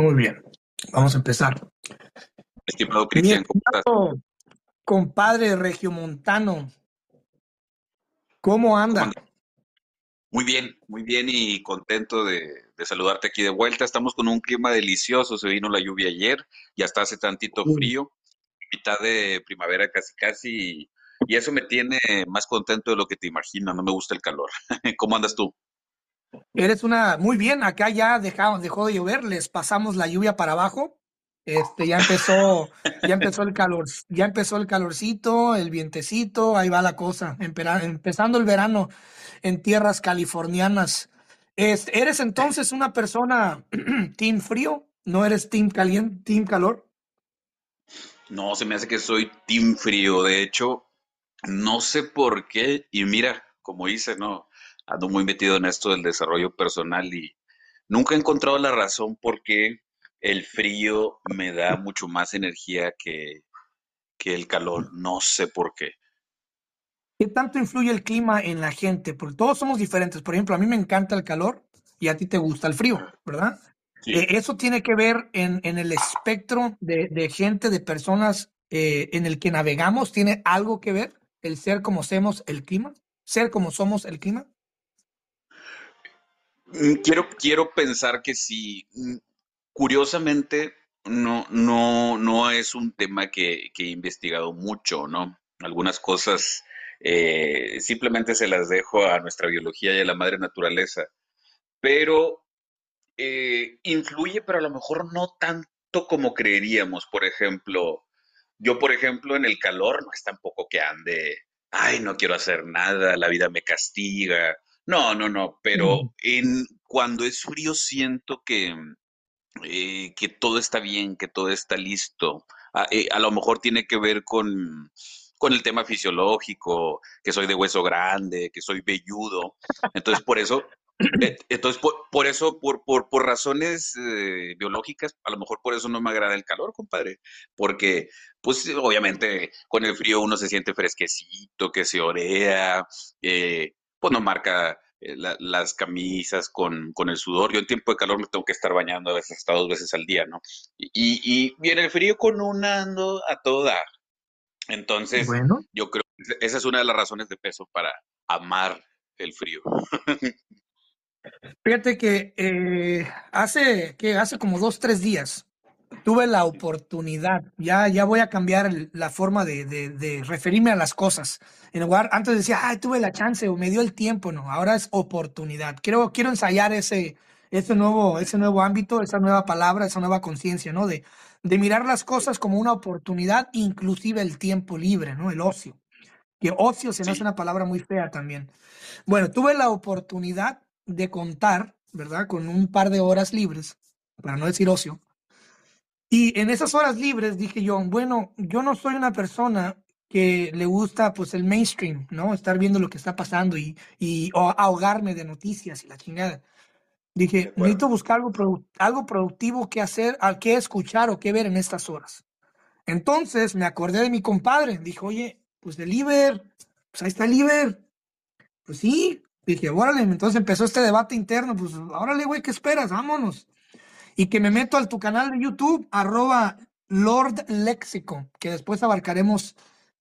Muy bien, vamos a empezar. Estimado Cristian, ¿cómo estás? Compadre regiomontano, ¿cómo anda? Muy bien, muy bien y contento de, saludarte aquí de vuelta. Estamos con un clima delicioso, se vino la lluvia ayer, ya está hace tantito frío, mitad de primavera casi casi, y, eso me tiene más contento de lo que te imaginas, no me gusta el calor. ¿Cómo andas tú? Eres una, muy bien, acá ya dejamos, dejó de llover, les pasamos la lluvia para abajo. Este, ya empezó, ya empezó el calor, ya empezó el calorcito, el vientecito, ahí va la cosa, empezando el verano en tierras californianas. ¿Eres entonces una persona team frío? ¿No eres team caliente, team calor? No, se me hace que soy team frío. De hecho, no sé por qué. Y mira, como dice, no, ando muy metido en esto del desarrollo personal y nunca he encontrado la razón por qué el frío me da mucho más energía que, que el calor. No sé por qué. ¿Qué tanto influye el clima en la gente? Porque todos somos diferentes. Por ejemplo, a mí me encanta el calor y a ti te gusta el frío, ¿verdad? Eh, eso tiene que ver en, el espectro de, gente, de personas eh, en el que navegamos. ¿Tiene algo que ver el ser como somos el clima? ¿Ser como somos el clima? Mm, quiero, quiero pensar que sí. Mm, curiosamente, no, no, no es un tema que, he investigado mucho, ¿no? Algunas cosas eh, simplemente se las dejo a nuestra biología y a la madre naturaleza. Pero eh, influye, pero a lo mejor no tanto como creeríamos. Por ejemplo, yo, por ejemplo, en el calor no es tampoco que ande, ay, no quiero hacer nada, la vida me castiga. No, no, no, pero en, cuando es frío siento que, eh, que todo está bien, que todo está listo. A, ah, eh, a, lo mejor tiene que ver con, con el tema fisiológico, que soy de hueso grande, que soy velludo. Entonces, por eso, eh, entonces, por, eso, por, por, por razones biológicas, a lo mejor por eso no me agrada el calor, compadre. Porque, pues, obviamente, con el frío uno se siente fresquecito, que se orea, pues no marca eh, las camisas con, el sudor. Yo en tiempo de calor me tengo que estar bañando a veces hasta dos veces al día, ¿no? Y, y, viene el frío con un ando a toda. Entonces, bueno. yo creo que esa es una de las razones de peso para amar el frío. Fíjate que eh, hace, que hace como dos, tres días tuve la oportunidad, ya, ya voy a cambiar la forma de, de, referirme a las cosas. En lugar, antes decía, ay, tuve la chance o me dio el tiempo, no, ahora es oportunidad. Quiero, quiero ensayar ese, ese, nuevo, ese nuevo ámbito, esa nueva palabra, esa nueva conciencia, ¿no? De, de mirar las cosas como una oportunidad, inclusive el tiempo libre, ¿no? El ocio. Que ocio se me hace una palabra muy fea también. Bueno, tuve la oportunidad de contar, ¿verdad? Con un par de horas libres, para no decir ocio, y en esas horas libres dije yo, bueno, yo no soy una persona que le gusta pues el mainstream, ¿no? Estar viendo lo que está pasando y, y ahogarme de noticias y la chingada. Dije, necesito buscar algo, algo productivo que hacer, al que escuchar o que ver en estas horas. Entonces me acordé de mi compadre. Dijo, oye, pues de Liber, pues ahí está Liber. Pues sí. Dije, órale, entonces empezó este debate interno. Pues órale, güey, ¿qué esperas? Vámonos y que me meto a tu canal de YouTube, arroba Lord Léxico, que después abarcaremos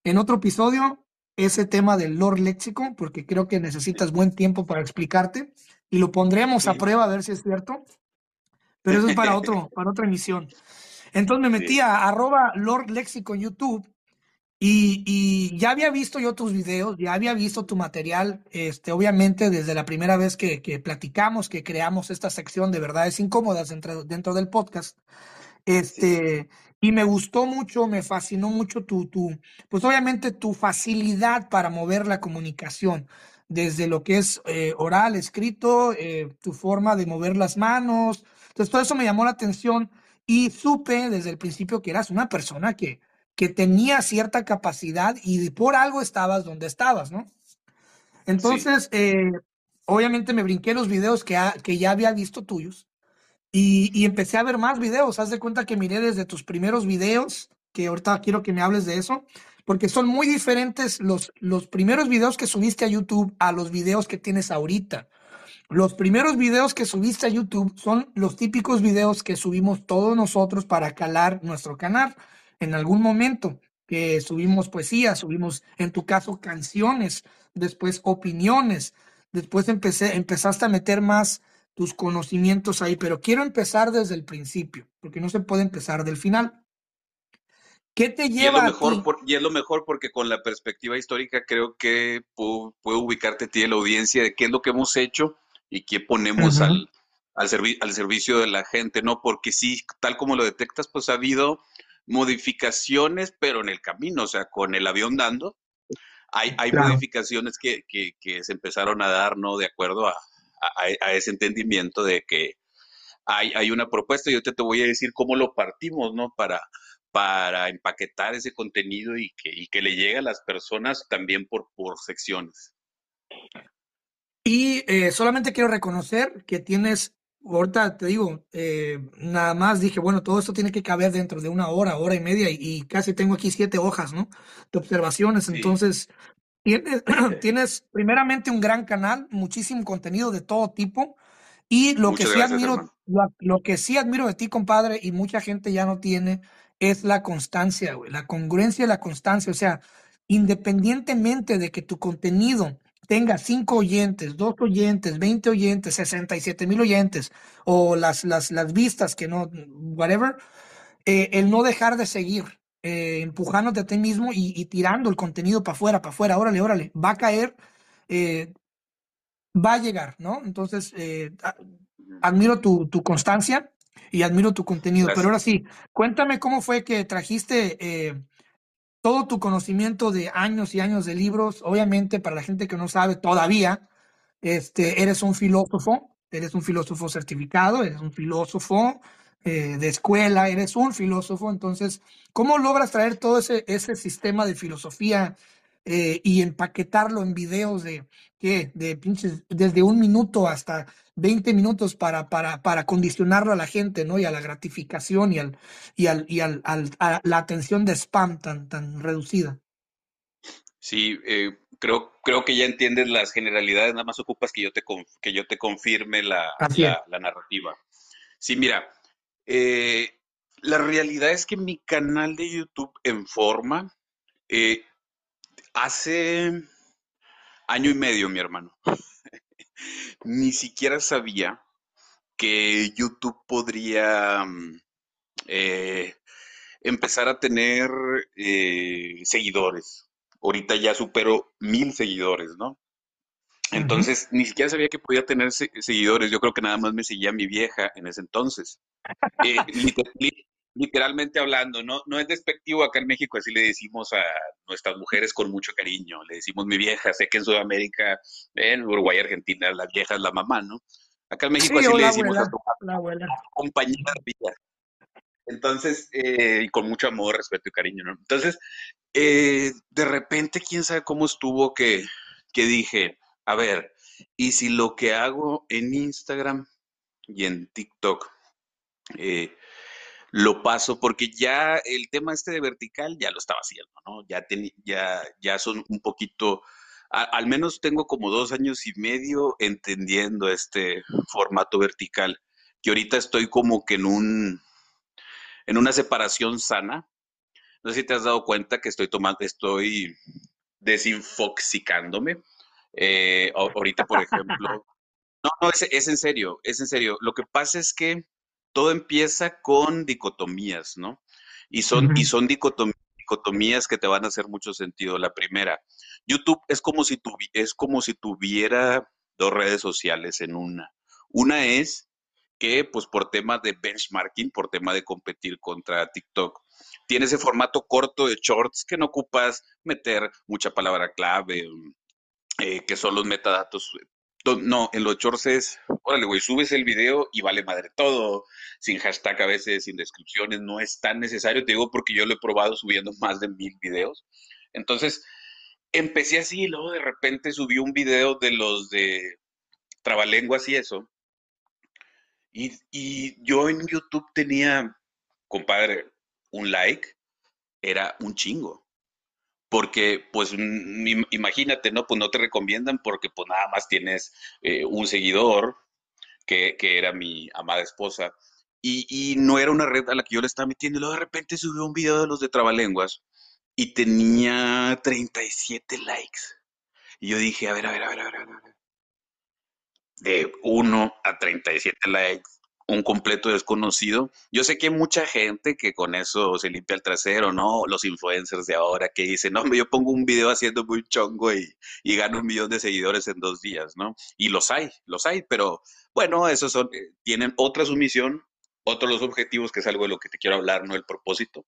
en otro episodio ese tema del Lord Léxico, porque creo que necesitas buen tiempo para explicarte y lo pondremos a prueba a ver si es cierto. Pero eso es para, otro, para otra emisión. Entonces me metí a arroba Lord Léxico en YouTube y, ya había visto yo tus videos, ya había visto tu material, este, obviamente desde la primera vez que, que platicamos, que creamos esta sección de verdades incómodas dentro, dentro del podcast. Este, y me gustó mucho, me fascinó mucho tu, tu, pues obviamente tu facilidad para mover la comunicación, desde lo que es eh, oral, escrito, eh, tu forma de mover las manos. Entonces todo eso me llamó la atención y supe desde el principio que eras una persona que, que tenía cierta capacidad y por algo estabas donde estabas, ¿no? Entonces, eh, obviamente me brinqué los videos que, que ya había visto tuyos y, empecé a ver más videos. Haz de cuenta que miré desde tus primeros videos, que ahorita quiero que me hables de eso, porque son muy diferentes los, los primeros videos que subiste a YouTube a los videos que tienes ahorita. los primeros videos que subiste a YouTube son los típicos videos que subimos todos nosotros para calar nuestro canal en algún momento. Que subimos poesía, subimos, en tu caso, canciones, después opiniones, después empecé, empezaste a meter más tus conocimientos ahí, pero quiero empezar desde el principio, porque no se puede empezar del final. ¿Qué te lleva y es lo mejor, y es lo mejor porque con la perspectiva histórica creo que puedo, ubicarte a ti en la audiencia de qué es lo que hemos hecho y qué ponemos al, al, al servicio de la gente, ¿no? Porque sí, tal como lo detectas, pues ha habido modificaciones, pero en el camino, o sea, con el avión dando, hay, hay modificaciones que, que, que, se empezaron a dar, ¿no? De acuerdo a, a, a ese entendimiento de que hay, hay, una propuesta yo te, te voy a decir cómo lo partimos, ¿no? Para, para empaquetar ese contenido y que, y que le llegue a las personas también por, por secciones. Y eh, solamente quiero reconocer que tienes, ahorita te digo, eh, nada más dije, bueno, todo esto tiene que caber dentro de una hora, hora y media, y, casi tengo aquí siete hojas, ¿no? De observaciones. Entonces, tienes, tienes primeramente un gran canal, muchísimo contenido de todo tipo. Y lo que sí admiro, lo, lo, que sí admiro de ti, compadre, y mucha gente ya no tiene, es la constancia, güey, la congruencia y la constancia. O sea, independientemente de que tu contenido tenga cinco oyentes, dos oyentes, 20 oyentes, 67 mil oyentes, o las, las, las vistas que no, whatever, eh, el no dejar de seguir, eh, empujándote a ti mismo y, tirando el contenido para afuera, para afuera, órale, órale, va a caer, eh, va a llegar, ¿no? Entonces, admiro tu, tu constancia y admiro tu contenido. Pero ahora sí, cuéntame cómo fue que trajiste eh, todo tu conocimiento de años y años de libros. Obviamente, para la gente que no sabe todavía, este, eres un filósofo, eres un filósofo certificado, eres un filósofo eh, de escuela, eres un filósofo. Entonces, ¿cómo logras traer todo ese, ese sistema de filosofía eh, y empaquetarlo en videos de, ¿qué? De pinches, desde un minuto hasta 20 minutos para, para, para condicionarlo a la gente, ¿no? Y a la gratificación y, al, y, al, y al, a la atención de spam tan, tan reducida. Sí, eh, creo, creo que ya entiendes las generalidades, nada más ocupas que yo te, que yo te confirme la, la, narrativa. Sí, mira, eh, la realidad es que mi canal de YouTube en forma, eh, hace año y medio, mi hermano, ni siquiera sabía que YouTube podría mm, eh, empezar a tener eh, seguidores. Ahorita ya supero mil seguidores, ¿no? Entonces, ni siquiera sabía que podía tener seguidores. Yo creo que nada más me seguía mi vieja en ese entonces. Eh, literalmente hablando, ¿no? No es despectivo acá en México, así le decimos a nuestras mujeres con mucho cariño, le decimos mi vieja, sé que en Sudamérica, en Uruguay, Argentina, la vieja es la mamá, ¿no? Acá en México así le decimos a tu compañera vida. Entonces, eh, y con mucho amor, respeto y cariño, ¿no? Entonces, eh, de repente, quién sabe cómo estuvo que, que dije, a ver, y si lo que hago en Instagram y en TikTok eh, lo paso porque ya el tema este de vertical ya lo estaba haciendo, ¿no? Ya, ya, ya son un poquito, al menos tengo como dos años y medio entendiendo este formato vertical, que ahorita estoy como que en un, en una separación sana. No sé si te has dado cuenta que estoy tomando, estoy desinfoxicándome. Eh, ahorita, por ejemplo, no, no, es, es en serio, es en serio. Lo que pasa es que todo empieza con dicotomías, ¿no? Y son, y son dicotomías que te van a hacer mucho sentido. La primera, YouTube es como si, es como si tuviera dos redes sociales en una. Una es que, pues por tema de benchmarking, por tema de competir contra TikTok, tiene ese formato corto de shorts que no ocupas meter mucha palabra clave, eh, que son los metadatos no, en los shorts es, órale, güey, subes el video y vale madre todo, sin hashtag a veces, sin descripciones, no es tan necesario, te digo porque yo lo he probado subiendo más de mil videos. Entonces, empecé así y luego de repente subí un video de los de trabalenguas y eso. Y, y yo en YouTube tenía, compadre, un like, era un chingo porque pues imagínate, ¿no? Pues no te recomiendan porque pues nada más tienes eh, un seguidor que, que, era mi amada esposa y, y, no era una red a la que yo le estaba metiendo y luego de repente subió un video de los de Trabalenguas y tenía 37 likes. Y yo dije, a ver, a ver, a ver, a ver, a ver. De 1 a 37 likes un completo desconocido. Yo sé que hay mucha gente que con eso se limpia el trasero, ¿no? Los influencers de ahora que dicen, no, yo pongo un video haciendo muy chongo y, y gano un millón de seguidores en dos días, ¿no? Y los hay, los hay, pero bueno, esos son, eh, tienen otra sumisión, otros los objetivos, que es algo de lo que te quiero hablar, no el propósito.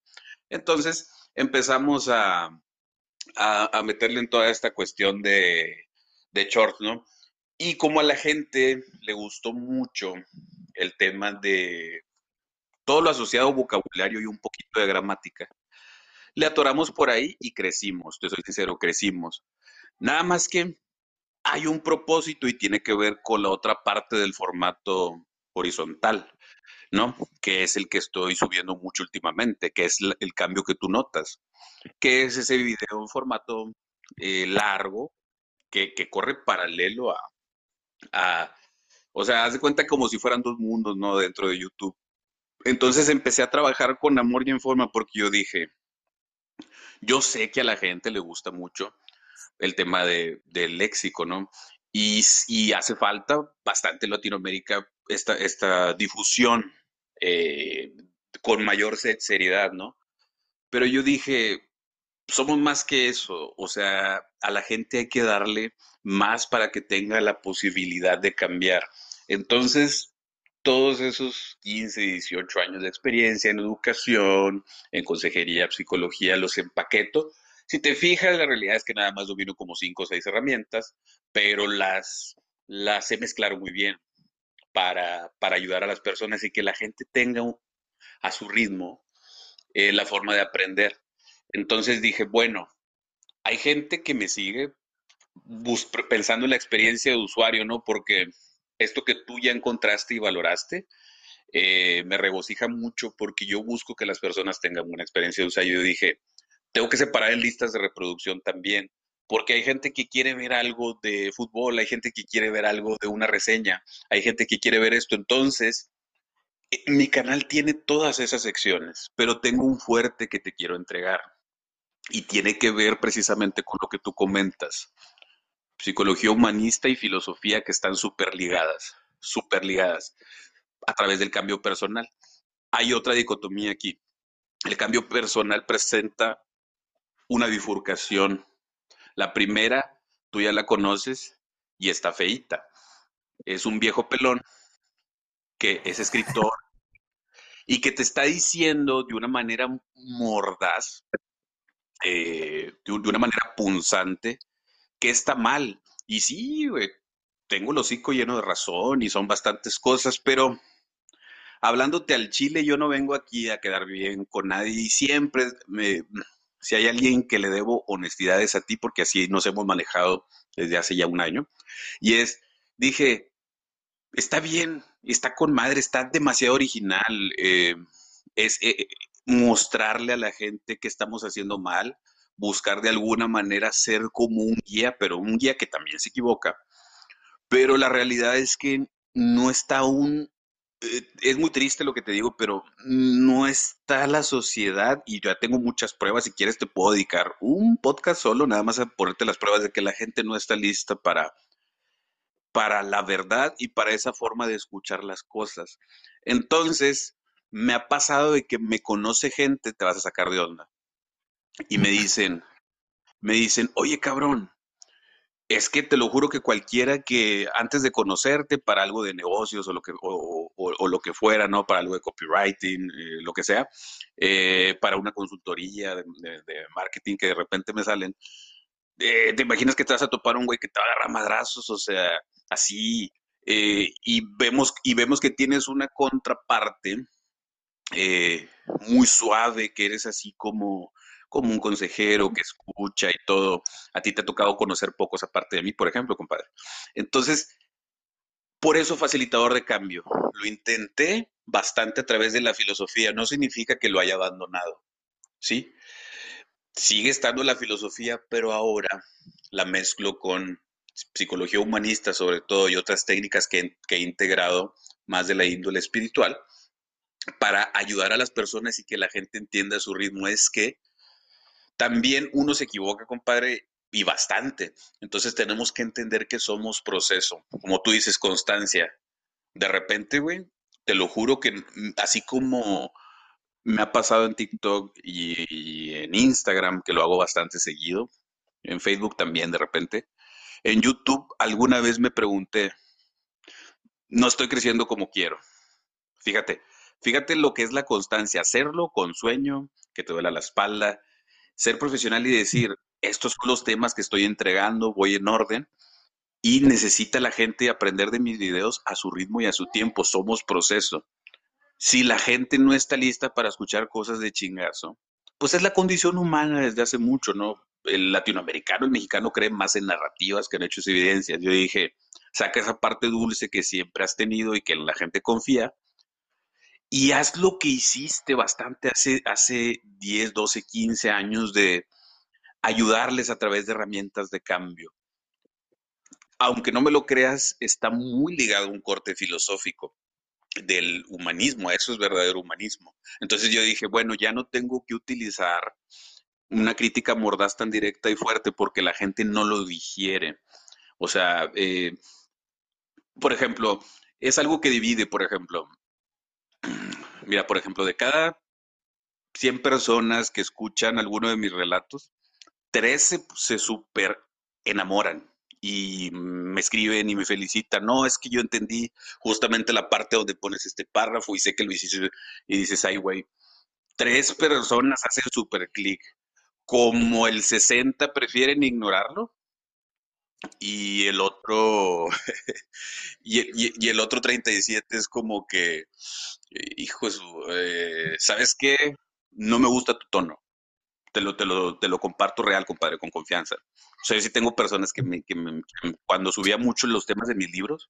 Entonces empezamos a, a, a meterle en toda esta cuestión de, de shorts, ¿no? Y como a la gente le gustó mucho el tema de todo lo asociado a vocabulario y un poquito de gramática. Le atoramos por ahí y crecimos, te soy sincero, crecimos. Nada más que hay un propósito y tiene que ver con la otra parte del formato horizontal, ¿no? Que es el que estoy subiendo mucho últimamente, que es el cambio que tú notas, que es ese video en formato eh, largo que, que, corre paralelo a, a, o sea, haz de cuenta como si fueran dos mundos, ¿no? Dentro de YouTube. Entonces empecé a trabajar con amor y en forma porque yo dije, yo sé que a la gente le gusta mucho el tema de, del léxico, ¿no? Y, y, hace falta bastante en Latinoamérica esta, esta difusión eh, con mayor seriedad, ¿no? Pero yo dije, somos más que eso, o sea, a la gente hay que darle más para que tenga la posibilidad de cambiar. Entonces, todos esos 15, 18 años de experiencia en educación, en consejería, psicología, los empaqueto. Si te fijas, la realidad es que nada más domino como 5 o 6 herramientas, pero las, las sé mezclar muy bien para, para ayudar a las personas y que la gente tenga a su ritmo eh, la forma de aprender. Entonces dije, bueno, hay gente que me sigue pensando en la experiencia de usuario, ¿no? Porque esto que tú ya encontraste y valoraste, eh, me regocija mucho porque yo busco que las personas tengan una experiencia de usuario. Yo dije, tengo que separar en listas de reproducción también, porque hay gente que quiere ver algo de fútbol, hay gente que quiere ver algo de una reseña, hay gente que quiere ver esto. Entonces, eh, mi canal tiene todas esas secciones, pero tengo un fuerte que te quiero entregar y tiene que ver precisamente con lo que tú comentas. Psicología humanista y filosofía que están súper ligadas, súper ligadas a través del cambio personal. Hay otra dicotomía aquí. El cambio personal presenta una bifurcación. La primera, tú ya la conoces y está feita. Es un viejo pelón que es escritor y que te está diciendo de una manera mordaz, eh, de, una manera punzante, que está mal. Y sí, tengo el hocico lleno de razón y son bastantes cosas, pero hablándote al chile, yo no vengo aquí a quedar bien con nadie y siempre me, si hay alguien que le debo honestidad es a ti, porque así nos hemos manejado desde hace ya un año. Y es, dije, está bien, está con madre, está demasiado original. Eh, es eh, mostrarle a la gente que estamos haciendo mal, buscar de alguna manera ser como un guía, pero un guía que también se equivoca. Pero la realidad es que no está aún, eh, es muy triste lo que te digo, pero no está la sociedad y ya tengo muchas pruebas, si quieres te puedo dedicar un podcast solo, nada más a ponerte las pruebas de que la gente no está lista para, para la verdad y para esa forma de escuchar las cosas. Entonces, me ha pasado de que me conoce gente, te vas a sacar de onda y me dicen, me dicen, oye cabrón, es que te lo juro que cualquiera que antes de conocerte para algo de negocios o lo que, o, lo que fuera, ¿no? Para algo de copywriting, eh, lo que sea, eh, para una consultoría de, marketing que de repente me salen, eh, te imaginas que te vas a topar un güey que te va a agarrar madrazos, o sea, así, y, vemos, y vemos que tienes una contraparte muy suave, que eres así como como un consejero que escucha y todo. A ti te ha tocado conocer pocos aparte de mí, por ejemplo, compadre. Entonces, por eso facilitador de cambio. Lo intenté bastante a través de la filosofía. No significa que lo haya abandonado, ¿sí? sigue estando la filosofía, pero ahora la mezclo con psicología humanista sobre todo y otras técnicas que, que he integrado más de la índole espiritual para ayudar a las personas y que la gente entienda su ritmo. Es que también uno se equivoca, compadre, y bastante. Entonces tenemos que entender que somos proceso. Como tú dices, constancia. De repente, güey, te lo juro que así como me ha pasado en TikTok y, en Instagram, que lo hago bastante seguido, en Facebook también de repente, en YouTube alguna vez me pregunté, no estoy creciendo como quiero. Fíjate, fíjate lo que es la constancia, hacerlo con sueño, que te duela la espalda, ser profesional y decir, estos son los temas que estoy entregando, voy en orden y necesita la gente aprender de mis videos a su ritmo y a su tiempo. Somos proceso. Si la gente no está lista para escuchar cosas de chingazo, pues es la condición humana desde hace mucho, ¿no? El latinoamericano, el mexicano cree más en narrativas que en hechos y evidencias. Yo dije, saca esa parte dulce que siempre has tenido y que la gente confía y haz lo que hiciste bastante hace, hace 10, 12, 15 años de ayudarles a través de herramientas de cambio. Aunque no me lo creas, está muy ligado a un corte filosófico del humanismo, eso es verdadero humanismo. Entonces yo dije, bueno, ya no tengo que utilizar una crítica mordaz tan directa y fuerte porque la gente no lo digiere. O sea, eh, por ejemplo, es algo que divide, por ejemplo, mira, por ejemplo, de cada 100 personas que escuchan alguno de mis relatos, 13 se súper enamoran y me escriben y me felicitan. No, es que yo entendí justamente la parte donde pones este párrafo y sé que lo hiciste y dices, ay, güey, tres personas hacen súper clic. Como el 60 prefieren ignorarlo y el otro y, y, el otro 37 es como que hijo eh, ¿sabes qué? No me gusta tu tono te lo, te lo, te lo comparto real, compadre, con confianza. O sea, yo sí tengo personas que, me, que, me, cuando subía mucho los temas de mis libros,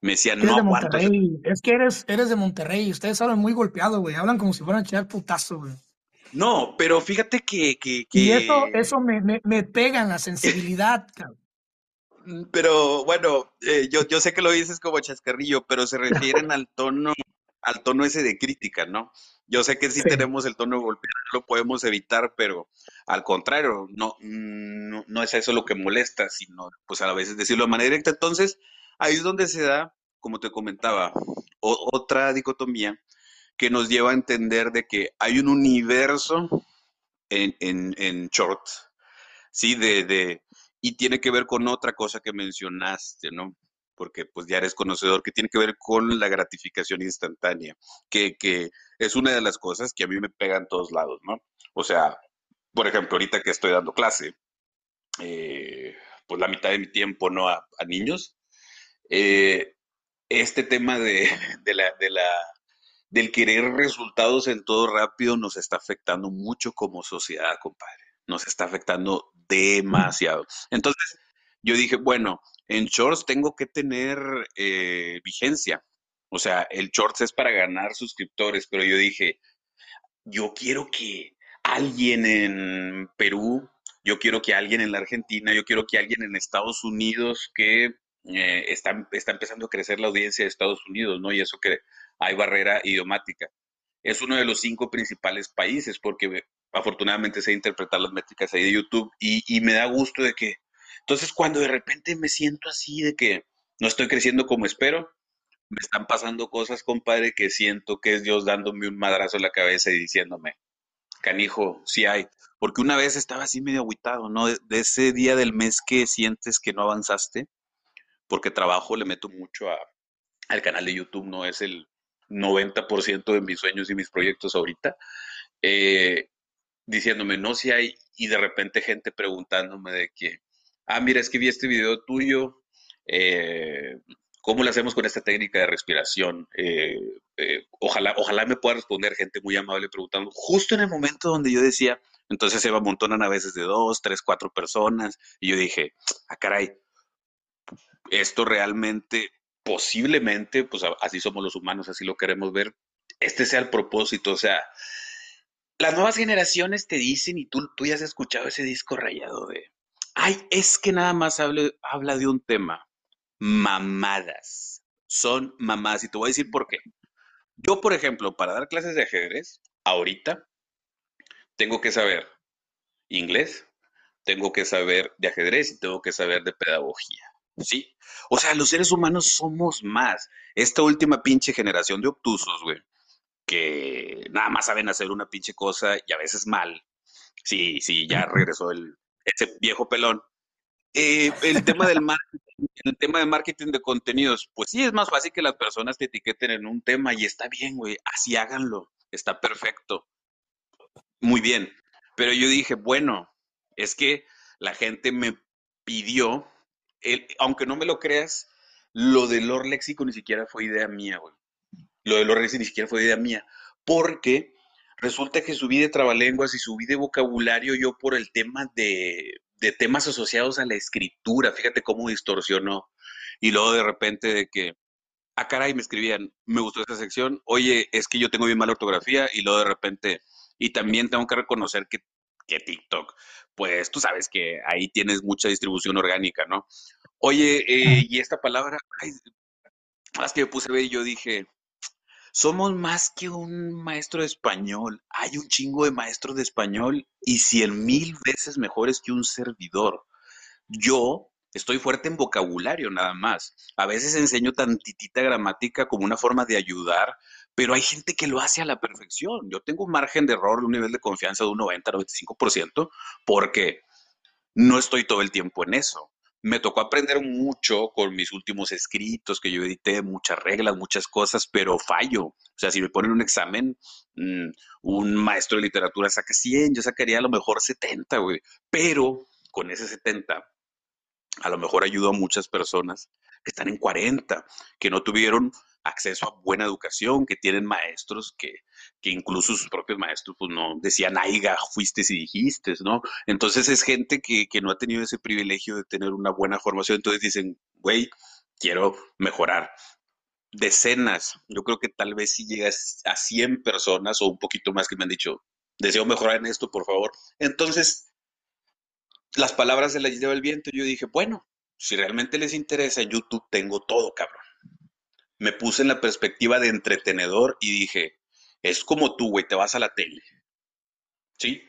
me decían, no de Monterrey. Es que eres, eres de Monterrey. Ustedes hablan muy golpeado, güey. Hablan como si fueran a echar putazo, güey. No, pero fíjate que... que, que... Y eso, eso me, me, me pega en la sensibilidad, cabrón. Pero bueno, eh, yo, yo sé que lo dices como chascarrillo, pero se refieren al tono al tono ese de crítica, ¿no? Yo sé que sí, tenemos el tono golpeado, lo podemos evitar, pero al contrario, no, no, es eso lo que molesta, sino pues a veces decirlo de manera directa. Entonces, ahí es donde se da, como te comentaba, otra dicotomía que nos lleva a entender de que hay un universo en, en, en short, ¿sí? De, de, y tiene que ver con otra cosa que mencionaste, ¿no? porque pues ya eres conocedor, que tiene que ver con la gratificación instantánea, que, que es una de las cosas que a mí me pega en todos lados, ¿no? O sea, por ejemplo, ahorita que estoy dando clase, eh, pues la mitad de mi tiempo, ¿no? A, niños, eh, este tema de, de, la, de la, del querer resultados en todo rápido nos está afectando mucho como sociedad, compadre. Nos está afectando demasiado. Entonces, yo dije, bueno, en shorts tengo que tener eh, vigencia. O sea, el shorts es para ganar suscriptores, pero yo dije, yo quiero que alguien en Perú, yo quiero que alguien en la Argentina, yo quiero que alguien en Estados Unidos que eh, está, está empezando a crecer la audiencia de Estados Unidos, ¿no? Y eso que hay barrera idiomática. Es uno de los cinco principales países porque afortunadamente sé interpretar las métricas ahí de YouTube y, y me da gusto de que entonces, cuando de repente me siento así de que no estoy creciendo como espero, me están pasando cosas, compadre, que siento que es Dios dándome un madrazo en la cabeza y diciéndome, canijo, sí hay. Porque una vez estaba así medio aguitado, ¿no? De, ese día del mes que sientes que no avanzaste, porque trabajo le meto mucho al canal de YouTube, no es el 90% de mis sueños y mis proyectos ahorita. Eh, diciéndome, no, si hay, y de repente gente preguntándome de que, ah, mira, es que vi este video tuyo, eh, ¿cómo lo hacemos con esta técnica de respiración? Eh, eh, ojalá, ojalá me pueda responder gente muy amable preguntando, justo en el momento donde yo decía, entonces se amontonan a veces de dos, tres, cuatro personas, y yo dije, ah, caray, esto realmente, posiblemente, pues así somos los humanos, así lo queremos ver, este sea el propósito, o sea, las nuevas generaciones te dicen, y tú, tú ya has escuchado ese disco rayado de, ay, es que nada más habla, habla de un tema, mamadas, son mamadas, y te voy a decir por qué. Yo, por ejemplo, para dar clases de ajedrez, ahorita, tengo que saber inglés, tengo que saber de ajedrez y tengo que saber de pedagogía. ¿Sí? O sea, los seres humanos somos más. Esta última pinche generación de obtusos, güey, que nada más saben hacer una pinche cosa y a veces mal. Sí, sí, ya regresó el, ese viejo pelón. Eh, el tema del marketing, el tema de marketing de contenidos, pues sí es más fácil que las personas te etiqueten en un tema y está bien, güey, así háganlo, está perfecto, muy bien. Pero yo dije, bueno, es que la gente me pidió, el, aunque no me lo creas, lo de Lord Léxico ni siquiera fue idea mía, güey. Lo de Lord Léxico ni siquiera fue idea mía, porque resulta que subí de trabalenguas y subí de vocabulario yo por el tema de, de temas asociados a la escritura, fíjate cómo distorsionó. Y luego de repente de que, ah, caray, me escribían, me gustó esta sección, oye, es que yo tengo bien mala ortografía, y luego de repente, y también tengo que reconocer que, que TikTok, pues tú sabes que ahí tienes mucha distribución orgánica, ¿no? Oye, eh, y esta palabra, ay, más que me puse a ver y yo dije, somos más que un maestro de español. Hay un chingo de maestros de español y cien mil veces mejores que un servidor. Yo estoy fuerte en vocabulario nada más. A veces enseño tantitita gramática como una forma de ayudar, pero hay gente que lo hace a la perfección. Yo tengo un margen de error un nivel de confianza de un 90-95% porque no estoy todo el tiempo en eso me tocó aprender mucho con mis últimos escritos que yo edité, muchas reglas, muchas cosas, pero fallo. O sea, si me ponen un examen, mm, un maestro de literatura saca 100, yo sacaría a lo mejor 70, güey. Pero con ese 70, a lo mejor ayudo a muchas personas que están en 40, que no tuvieron acceso a buena educación, que tienen maestros que, que incluso sus propios maestros pues no decían, aiga, fuiste y dijiste, ¿no? Entonces es gente que, que no ha tenido ese privilegio de tener una buena formación, entonces dicen, güey, quiero mejorar. Decenas, yo creo que tal vez si llegas a 100 personas o un poquito más que me han dicho, deseo mejorar en esto, por favor. Entonces, las palabras se las lleva el viento. Yo dije, bueno, si realmente les interesa, YouTube tengo todo, cabrón me puse en la perspectiva de entretenedor y dije, es como tú, güey, te vas a la tele. ¿Sí?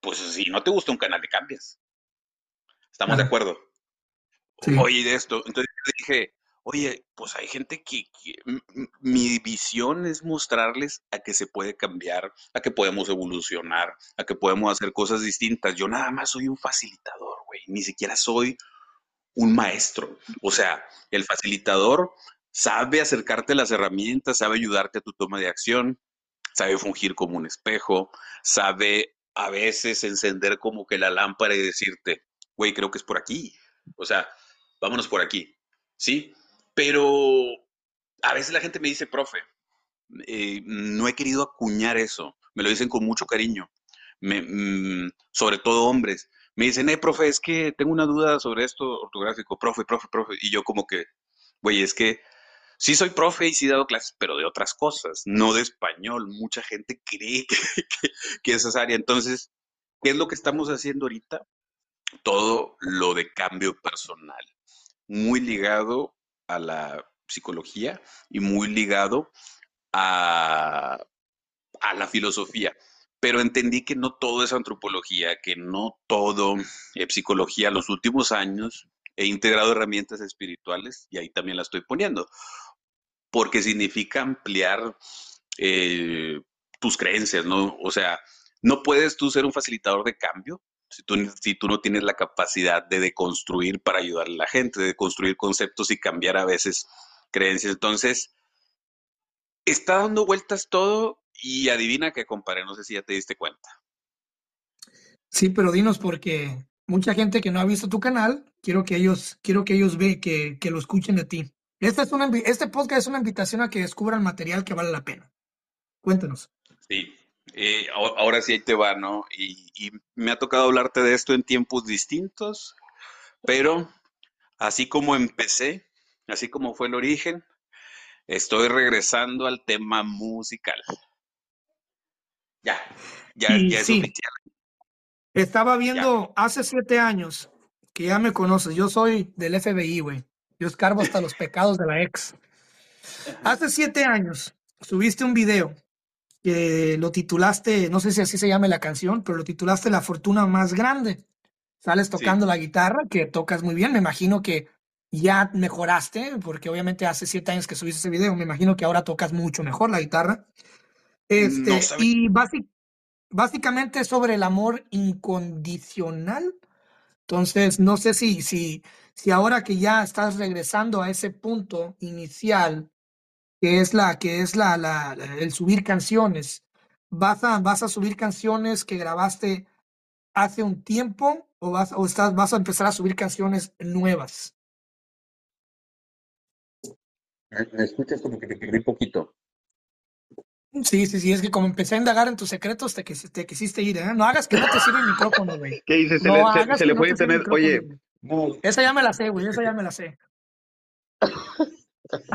Pues si no te gusta un canal, le cambias. ¿Estamos de acuerdo? Sí. Oye, de esto. Entonces dije, oye, pues hay gente que, mi visión es mostrarles a que se puede cambiar, a que podemos evolucionar, a que podemos hacer cosas distintas. Yo nada más soy un facilitador, güey. Ni siquiera soy un maestro. O sea, el facilitador sabe acercarte a las herramientas, sabe ayudarte a tu toma de acción, sabe fungir como un espejo, sabe a veces encender como que la lámpara y decirte, güey, creo que es por aquí. O sea, vámonos por aquí, ¿sí? Pero a veces la gente me dice, profe, eh, no he querido acuñar eso, me lo dicen con mucho cariño, mm, sobre todo hombres. Me dicen, eh, profe, es que tengo una duda sobre esto ortográfico, profe, profe, profe. Y yo como que, güey, es que Sí soy profe y sí he dado clases, pero de otras cosas, no de español. Mucha gente cree que, que, es esa área. Entonces, ¿qué es lo que estamos haciendo ahorita? Todo lo de cambio personal, muy ligado a la psicología y muy ligado a, la filosofía. Pero entendí que no todo es antropología, que no todo es psicología. Los últimos años he integrado herramientas espirituales y ahí también la estoy poniendo porque significa ampliar eh, tus creencias, ¿no? O sea, no puedes tú ser un facilitador de cambio si tú, si tú no tienes la capacidad de deconstruir para ayudar a la gente, de construir conceptos y cambiar a veces creencias. Entonces, está dando vueltas todo y adivina que comparé, no sé si ya te diste cuenta. Sí, pero dinos porque mucha gente que no ha visto tu canal, quiero que ellos, quiero que ellos vean, que, que lo escuchen de ti. Esta es una, este podcast es una invitación a que descubran material que vale la pena. Cuéntanos. Sí, eh, ahora sí ahí te va, ¿no? Y, y, me ha tocado hablarte de esto en tiempos distintos, pero así como empecé, así como fue el origen, estoy regresando al tema musical. Ya. Ya, ya es oficial. Estaba viendo hace siete años, que ya me conoces, yo soy del FBI, güey. Yo escarbo hasta los pecados de la ex. Hace siete años subiste un video que lo titulaste, no sé si así se llama la canción, pero lo titulaste La fortuna más grande. Sales tocando la guitarra, que tocas muy bien. Me imagino que ya mejoraste, porque obviamente hace siete años que subiste ese video. Me imagino que ahora tocas mucho mejor la guitarra. Este, y básicamente sobre el amor incondicional. Entonces, no sé si, si, si ahora que ya estás regresando a ese punto inicial, que es la, que es la, la, el subir canciones, vas a, vas a subir canciones que grabaste hace un tiempo o vas, o estás, vas a empezar a subir canciones nuevas. Me escuchas como que te perdí un poquito. Sí, sí, sí, es que como empecé a indagar en tus secretos, te, te quisiste ir, ¿eh? No hagas que no te sirva el micrófono, güey. ¿Qué dices? Se le, se, le puede tener, oye. Esa ya me la sé, güey, esa ya me la sé.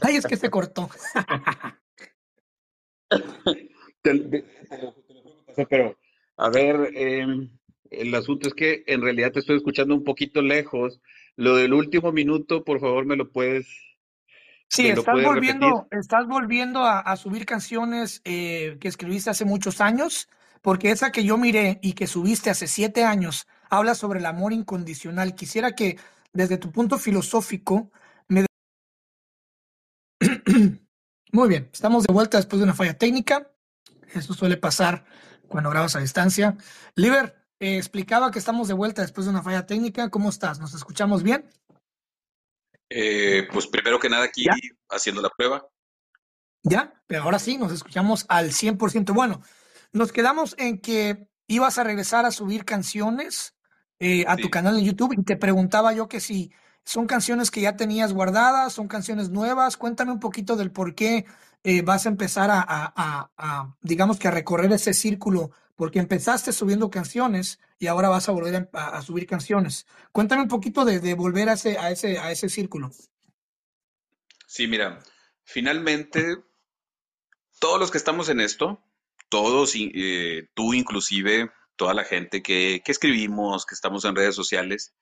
Ay, es que se cortó. Pero, a ver, eh, el asunto es que en realidad te estoy escuchando un poquito lejos. Lo del último minuto, por favor, me lo puedes Sí, estás volviendo, estás volviendo a, subir canciones eh, que escribiste hace muchos años, porque esa que yo miré y que subiste hace siete años habla sobre el amor incondicional. Quisiera que desde tu punto filosófico me... Muy bien, estamos de vuelta después de una falla técnica. Eso suele pasar cuando grabas a distancia. Liber, eh, explicaba que estamos de vuelta después de una falla técnica. ¿Cómo estás? ¿Nos escuchamos bien? Eh, pues primero que nada aquí haciendo la prueba. Ya, pero ahora sí, nos escuchamos al 100%. Bueno, nos quedamos en que ibas a regresar a subir canciones eh, a tu canal en YouTube y te preguntaba yo que si son canciones que ya tenías guardadas, son canciones nuevas. Cuéntame un poquito del por qué eh, vas a empezar a, digamos que a recorrer ese círculo, porque empezaste subiendo canciones y ahora vas a volver a, subir canciones. Cuéntame un poquito de, volver a ese, a, ese, a ese círculo. Sí, mira, finalmente, todos los que estamos en esto, todos, eh, tú inclusive, toda la gente que, que escribimos, que estamos en redes sociales,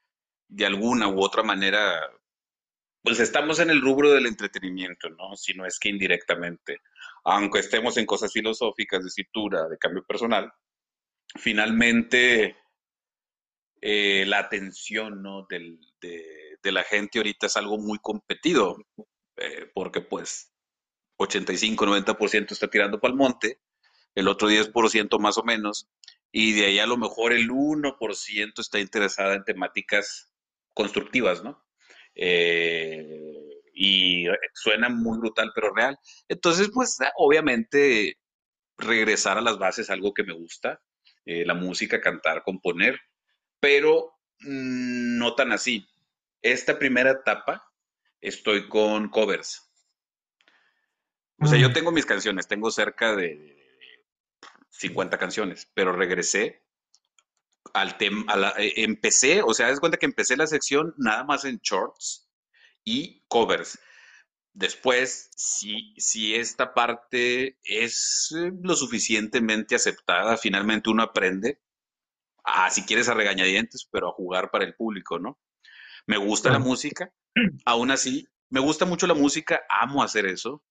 de alguna u otra manera pues estamos en el rubro del entretenimiento, ¿no? Si no es que indirectamente, aunque estemos en cosas filosóficas, de escritura, de cambio personal, finalmente eh, la atención, ¿no? de, la gente ahorita es algo muy competido, eh, porque pues 85-90% está tirando para el monte, el otro 10% más o menos, y de ahí a lo mejor el 1% está interesada en temáticas constructivas, ¿no? Eh, y suena muy brutal, pero real. Entonces, pues obviamente regresar a las bases, algo que me gusta, eh, la música, cantar, componer, pero mm, no tan así. Esta primera etapa estoy con covers. O sea, yo mm. tengo mis canciones, tengo cerca de 50 canciones, pero regresé al tema, eh, empecé, o sea, das cuenta que empecé la sección nada más en shorts y covers. Después, si, si esta parte es eh, lo suficientemente aceptada, finalmente uno aprende a, si quieres, a regañadientes, pero a jugar para el público, ¿no? Me gusta la música, aún así, me gusta mucho la música, amo hacer eso,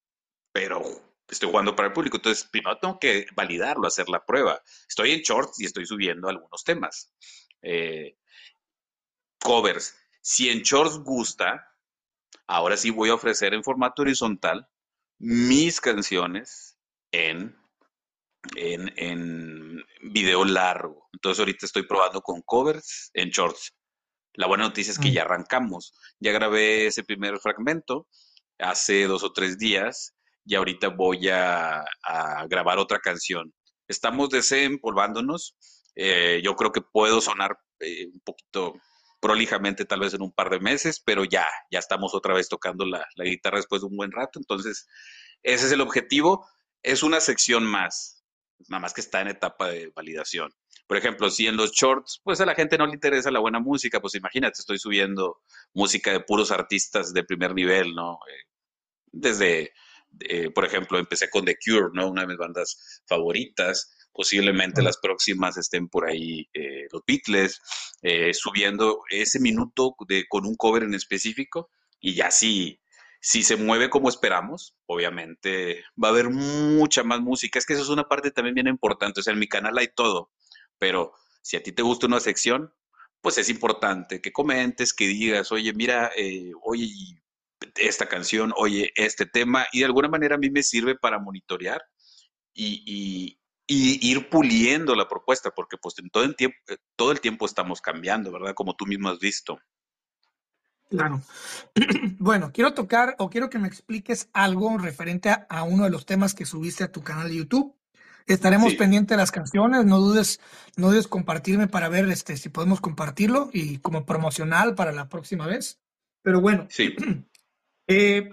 pero estoy jugando para el público. Entonces, primero tengo que validarlo, hacer la prueba. Estoy en shorts y estoy subiendo algunos temas. Eh, covers. Si en shorts gusta, ahora sí voy a ofrecer en formato horizontal mis canciones en, en, en video largo. Entonces, ahorita estoy probando con covers en shorts. La buena noticia es que mm. ya arrancamos. Ya grabé ese primer fragmento hace dos o tres días y ahorita voy a, grabar otra canción. Estamos desempolvándonos. Eh, yo creo que puedo sonar eh, un poquito prolijamente tal vez en un par de meses, pero ya, ya estamos otra vez tocando la, guitarra después de un buen rato. Entonces, ese es el objetivo. Es una sección más, nada más que está en etapa de validación. Por ejemplo, si en los shorts, pues a la gente no le interesa la buena música, pues imagínate, estoy subiendo música de puros artistas de primer nivel, ¿no? Eh, desde eh, por ejemplo, empecé con The Cure, ¿no? Una de mis bandas favoritas, posiblemente las próximas estén por ahí eh, los Beatles, eh, subiendo ese minuto de, con un cover en específico y ya si, si se mueve como esperamos, obviamente va a haber mucha más música. Es que eso es una parte también bien importante, o sea, en mi canal hay todo, pero si a ti te gusta una sección, pues es importante que comentes, que digas, oye, mira, eh, oye, esta canción, oye, este tema, y de alguna manera a mí me sirve para monitorear y, ir puliendo la propuesta, porque pues en todo el tiempo, eh, todo el tiempo estamos cambiando, ¿verdad? Como tú mismo has visto. Claro. Bueno, quiero tocar o quiero que me expliques algo referente a, uno de los temas que subiste a tu canal de YouTube. Estaremos pendientes de las canciones, no dudes, no dudes compartirme para ver este, si podemos compartirlo y como promocional para la próxima vez. Pero bueno, sí. Eh,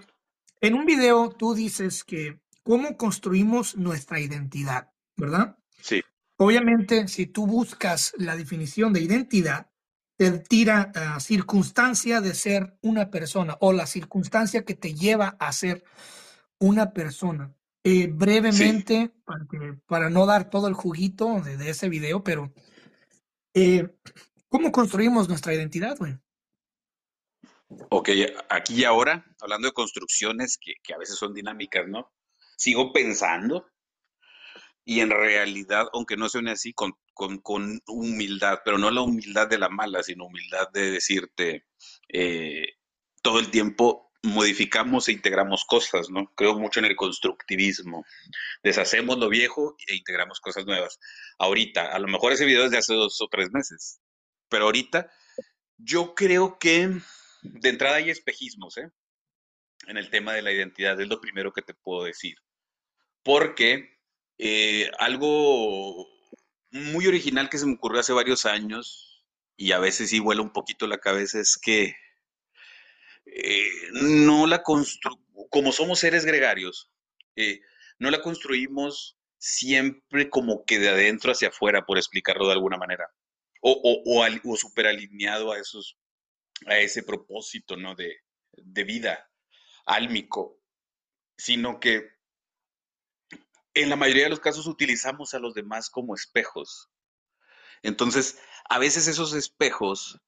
en un video tú dices que cómo construimos nuestra identidad, ¿verdad? Sí. Obviamente, si tú buscas la definición de identidad, te tira la circunstancia de ser una persona o la circunstancia que te lleva a ser una persona. Eh, brevemente, para, no dar todo el juguito de, ese video, pero eh, ¿cómo construimos nuestra identidad, güey? Ok, aquí y ahora, hablando de construcciones que, a veces son dinámicas, ¿no? Sigo pensando y en realidad, aunque no suene así, con, humildad, pero no la humildad de la mala, sino humildad de decirte, eh, todo el tiempo modificamos e integramos cosas, ¿no? Creo mucho en el constructivismo. Deshacemos lo viejo e integramos cosas nuevas. Ahorita, a lo mejor ese video es de hace dos o tres meses, pero ahorita yo creo que de entrada hay espejismos, ¿eh? En el tema de la identidad, es lo primero que te puedo decir. Porque eh, algo muy original que se me ocurrió hace varios años, y a veces sí vuela un poquito la cabeza, es que eh, no la como somos seres gregarios, no la construimos siempre como que de adentro hacia afuera, por explicarlo de alguna manera, o, o, o, o super alineado a esos a ese propósito, ¿no? De, de vida álmico, sino que en la mayoría de los casos utilizamos a los demás como espejos. Entonces, a veces esos espejos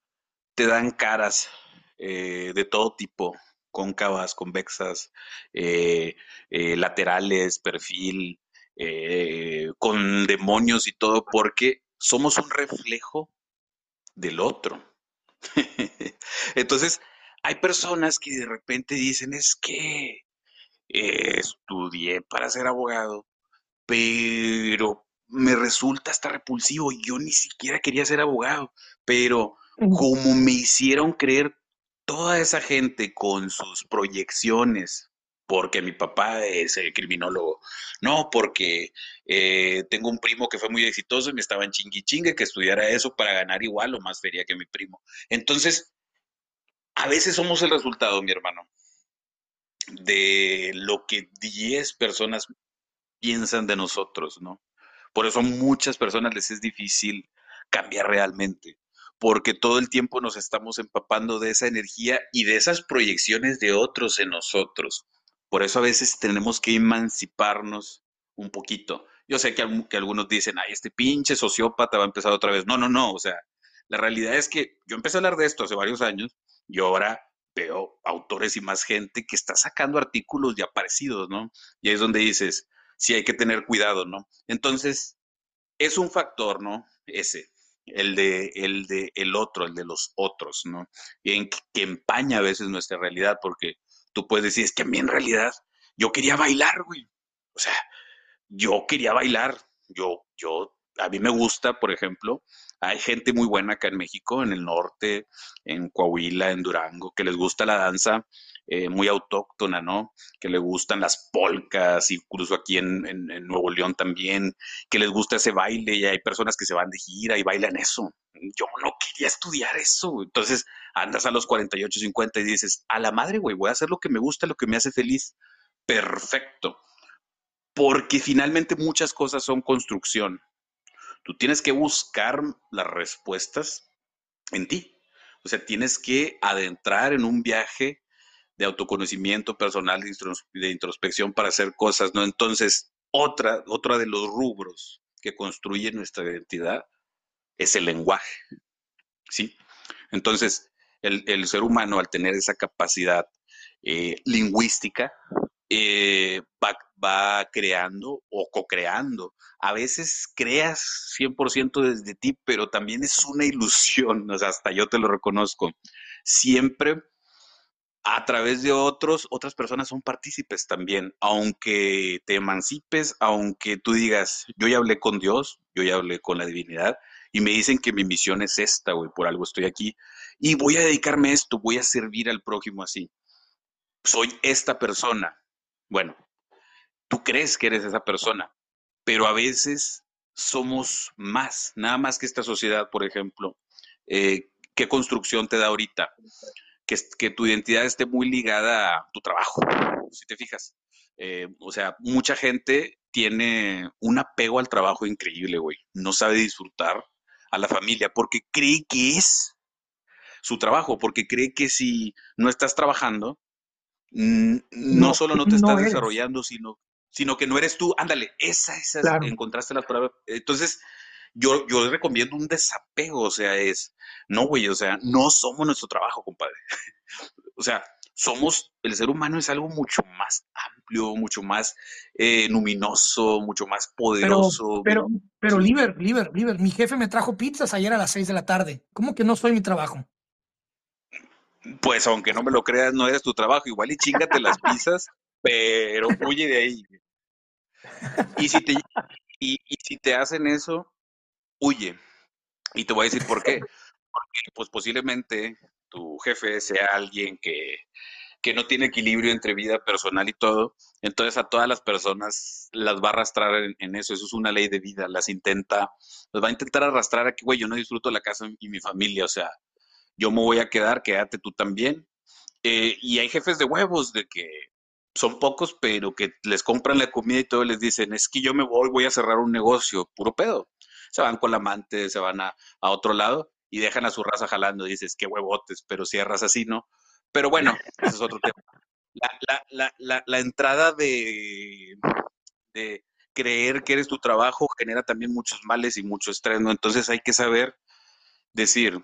te dan caras eh, de todo tipo, cóncavas, convexas, eh, eh, laterales, perfil, con demonios y todo, porque somos un reflejo del otro. Entonces, hay personas que de repente dicen, es que eh, estudié para ser abogado, pero me resulta hasta repulsivo. Yo ni siquiera quería ser abogado, pero como me hicieron creer toda esa gente con sus proyecciones, porque mi papá es el criminólogo, no, porque eh, tengo un primo que fue muy exitoso y me estaba en chingui chingue que estudiara eso para ganar igual o más feria que mi primo. Entonces, a veces somos el resultado, mi hermano, de lo que 10 personas piensan de nosotros, ¿no? Por eso a muchas personas les es difícil cambiar realmente, porque todo el tiempo nos estamos empapando de esa energía y de esas proyecciones de otros en nosotros. Por eso a veces tenemos que emanciparnos un poquito. Yo sé que, algunos dicen, ay, este pinche sociópata va a empezar otra vez. No, no, no. O sea, la realidad es que yo empecé a hablar de esto hace varios años y ahora veo autores y más gente que está sacando artículos ya parecidos, ¿no? Y ahí es donde dices, sí hay que tener cuidado, ¿no? Entonces, es un factor, ¿no? Ese, el de, el de el otro, el de los otros, ¿no? En, que empaña a veces nuestra realidad, porque tú puedes decir, es que a mí en realidad yo quería bailar, güey. O sea, yo quería bailar. Yo, yo, a mí me gusta, por ejemplo, hay gente muy buena acá en México, en el norte, en Coahuila, en Durango, que les gusta la danza eh, muy autóctona, ¿no? Que les gustan las polcas, incluso aquí en, en, Nuevo León también, que les gusta ese baile y hay personas que se van de gira y bailan eso. Yo no quería estudiar eso. Entonces andas a los 48, 50 y dices, a la madre, güey, voy a hacer lo que me gusta, lo que me hace feliz. Perfecto. Porque finalmente muchas cosas son construcción. Tú tienes que buscar las respuestas en ti. O sea, tienes que adentrar en un viaje de autoconocimiento personal, de introspección para hacer cosas, ¿no? Entonces, otra, otra de los rubros que construye nuestra identidad es el lenguaje. ¿Sí? Entonces, el, ser humano al tener esa capacidad eh, lingüística, eh, va, creando o co-creando. A veces creas 100% desde ti, pero también es una ilusión, hasta yo te lo reconozco. Siempre a través de otros, otras personas son partícipes también, aunque te emancipes, aunque tú digas, yo ya hablé con Dios, yo ya hablé con la divinidad, y me dicen que mi misión es esta, güey, por algo estoy aquí, y voy a dedicarme a esto, voy a servir al prójimo así. Soy esta persona. Bueno, tú crees que eres esa persona, pero a veces somos más, nada más que esta sociedad, por ejemplo. Eh, ¿Qué construcción te da ahorita? Que, tu identidad esté muy ligada a tu trabajo, si te fijas. Eh, o sea, mucha gente tiene un apego al trabajo increíble, güey. No sabe disfrutar a la familia porque cree que es su trabajo, porque cree que si no estás trabajando, no, solo no te estás desarrollando, sino, sino que no eres tú. Ándale, esa, esa, encontraste la palabra. Entonces, yo, yo recomiendo un desapego, o sea, es, no, güey, o sea, no somos nuestro trabajo, compadre. o sea, somos, el ser humano es algo mucho más amplio, mucho más eh, luminoso, mucho más poderoso. Pero, pero, pero, Liber, Liber, Liber, mi jefe me trajo pizzas ayer a las seis de la tarde. ¿Cómo que no soy mi trabajo? Pues aunque no me lo creas, no eres tu trabajo. Igual y chingate las pizzas, pero huye de ahí. Y si te, y si te hacen eso, huye. Y te voy a decir por qué. Porque pues posiblemente tu jefe sea alguien que, no tiene equilibrio entre vida personal y todo, entonces a todas las personas las va a arrastrar en, eso, eso es una ley de vida, las intenta, las va a intentar arrastrar a que, güey, yo no disfruto la casa y mi familia, o sea, yo me voy a quedar, quédate tú también. Eh, y hay jefes de huevos de que son pocos, pero que les compran la comida y todo les dicen, es que yo me voy, voy a cerrar un negocio, puro pedo se van con la amante, se van a, otro lado y dejan a su raza jalando. dices, qué huevotes, pero cierras así, ¿no? Pero bueno, ese es otro tema. La, entrada de, de creer que eres tu trabajo genera también muchos males y mucho estrés, ¿no? Entonces hay que saber decir,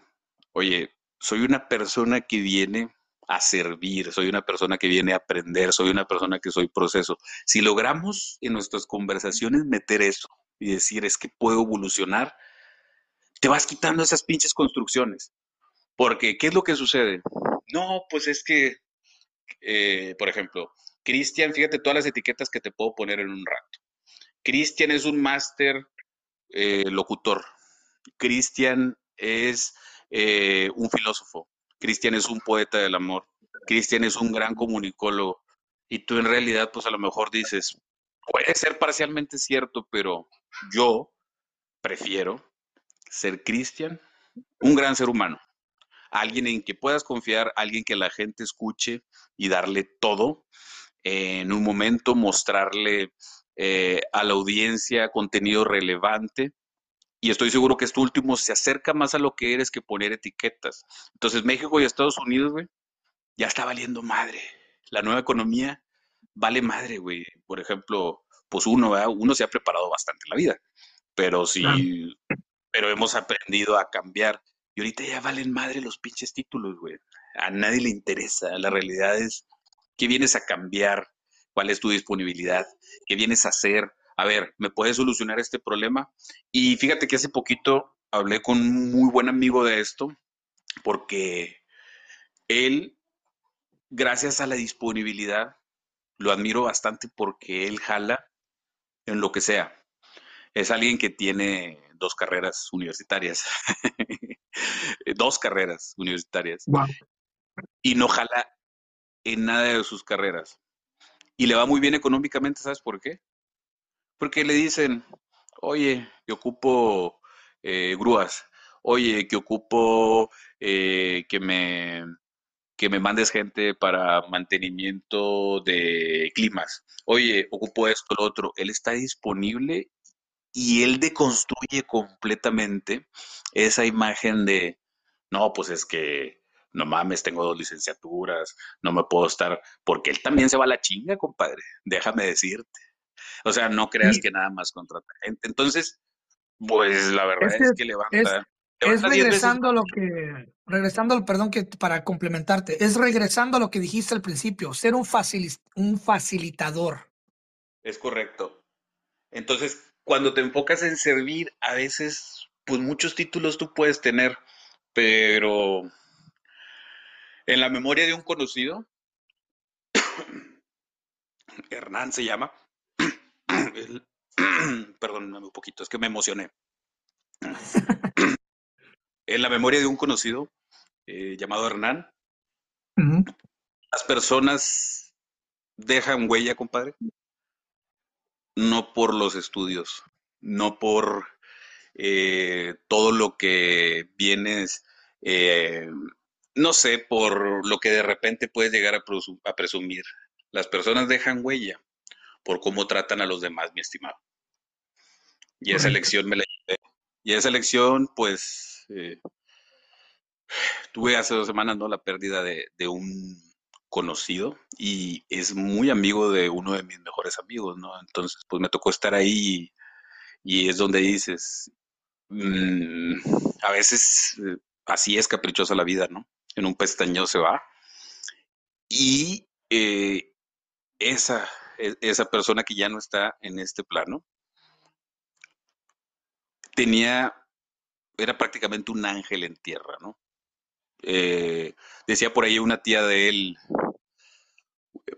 oye, soy una persona que viene a servir, soy una persona que viene a aprender, soy una persona que soy proceso. Si logramos en nuestras conversaciones meter eso, y decir es que puedo evolucionar, te vas quitando esas pinches construcciones. Porque, ¿qué es lo que sucede? No, pues es que, eh, por ejemplo, Cristian, fíjate todas las etiquetas que te puedo poner en un rato. Cristian es un máster eh, locutor. Cristian es eh, un filósofo. Cristian es un poeta del amor. Cristian es un gran comunicólogo. Y tú en realidad, pues a lo mejor dices, puede ser parcialmente cierto, pero yo prefiero ser Cristian, un gran ser humano, alguien en que puedas confiar, alguien que la gente escuche y darle todo en un momento, mostrarle eh, a la audiencia contenido relevante. Y estoy seguro que esto último se acerca más a lo que eres que poner etiquetas. Entonces, México y Estados Unidos, güey, ya está valiendo madre. La nueva economía vale madre, güey. Por ejemplo, pues uno, uno se ha preparado bastante en la vida, pero sí, pero hemos aprendido a cambiar. Y ahorita ya valen madre los pinches títulos, güey. A nadie le interesa. La realidad es qué vienes a cambiar, cuál es tu disponibilidad, qué vienes a hacer. A ver, ¿me puedes solucionar este problema? Y fíjate que hace poquito hablé con un muy buen amigo de esto, porque él, gracias a la disponibilidad, lo admiro bastante porque él jala en lo que sea. Es alguien que tiene dos carreras universitarias, dos carreras universitarias, y no jala en nada de sus carreras. Y le va muy bien económicamente, ¿sabes por qué? Porque le dicen, oye, que ocupo eh, grúas, oye, que ocupo eh, que me que me mandes gente para mantenimiento de climas. Oye, ocupo esto, lo otro. Él está disponible y él deconstruye completamente esa imagen de, no, pues es que no mames, tengo dos licenciaturas, no me puedo estar, porque él también se va a la chinga, compadre, déjame decirte. O sea, no creas que nada más contrata gente. Entonces, Pues la verdad es que levanta, es levanta 10 veces regresando a lo que, regresando, perdón, que para complementarte, es regresando a lo que dijiste al principio, ser un, un facilitador. Es correcto. Entonces, cuando te enfocas en servir, a veces, pues muchos títulos tú puedes tener, pero en la memoria de un conocido, Hernán se llama, él- perdóname un poquito, es que me emocioné. En la memoria de un conocido eh, llamado Hernán, las personas dejan huella, compadre, no por los estudios, no por eh, todo lo que vienes, eh, no sé, por lo que de repente puedes llegar a, presu- a presumir. Las personas dejan huella por cómo tratan a los demás, mi estimado. Y esa lección me la llevé. Y esa lección, pues, eh, tuve hace dos semanas, ¿no? La pérdida de, de un conocido y es muy amigo de uno de mis mejores amigos, ¿no? Entonces, pues me tocó estar ahí y, es donde dices, Mm, a veces eh, así es caprichosa la vida, ¿no? En un pestañeo se va. Y eh, esa, e- esa persona que ya no está en este plano, tenía, era prácticamente un ángel en tierra, ¿no? Eh, decía por ahí una tía de él,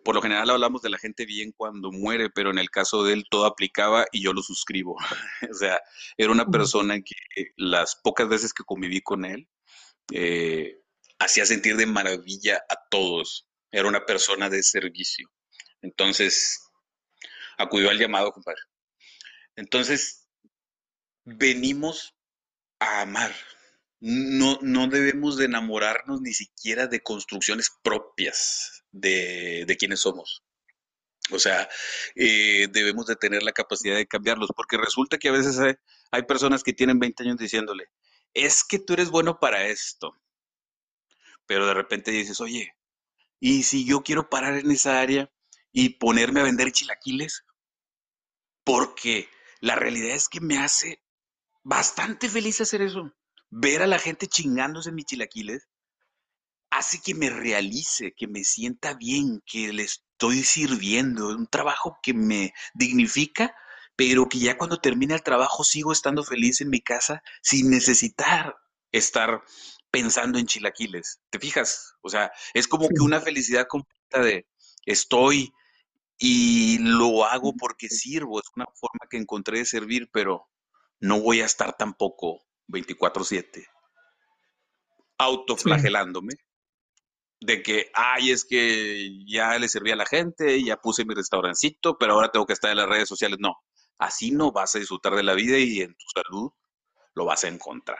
por lo general hablamos de la gente bien cuando muere, pero en el caso de él todo aplicaba y yo lo suscribo. O sea, era una persona que las pocas veces que conviví con él, eh, hacía sentir de maravilla a todos. Era una persona de servicio. Entonces, acudió al llamado, compadre. Entonces, venimos a amar. No, no debemos de enamorarnos ni siquiera de construcciones propias de, de quienes somos. O sea, eh, debemos de tener la capacidad de cambiarlos, porque resulta que a veces hay, hay personas que tienen 20 años diciéndole, es que tú eres bueno para esto, pero de repente dices, oye, Y si yo quiero parar en esa área y ponerme a vender chilaquiles, porque la realidad es que me hace bastante feliz hacer eso. Ver a la gente chingándose en mis chilaquiles hace que me realice, que me sienta bien, que le estoy sirviendo, un trabajo que me dignifica, pero que ya cuando termine el trabajo sigo estando feliz en mi casa sin necesitar estar pensando en chilaquiles. ¿Te fijas? O sea, es como que una felicidad completa de estoy y lo hago porque sirvo, es una forma que encontré de servir, pero no voy a estar tampoco 24/7 sí, autoflagelándome de que, ay, es que ya le serví a la gente, ya puse mi restaurancito, pero ahora tengo que estar en las redes sociales. No, así no vas a disfrutar de la vida y en tu salud lo vas a encontrar.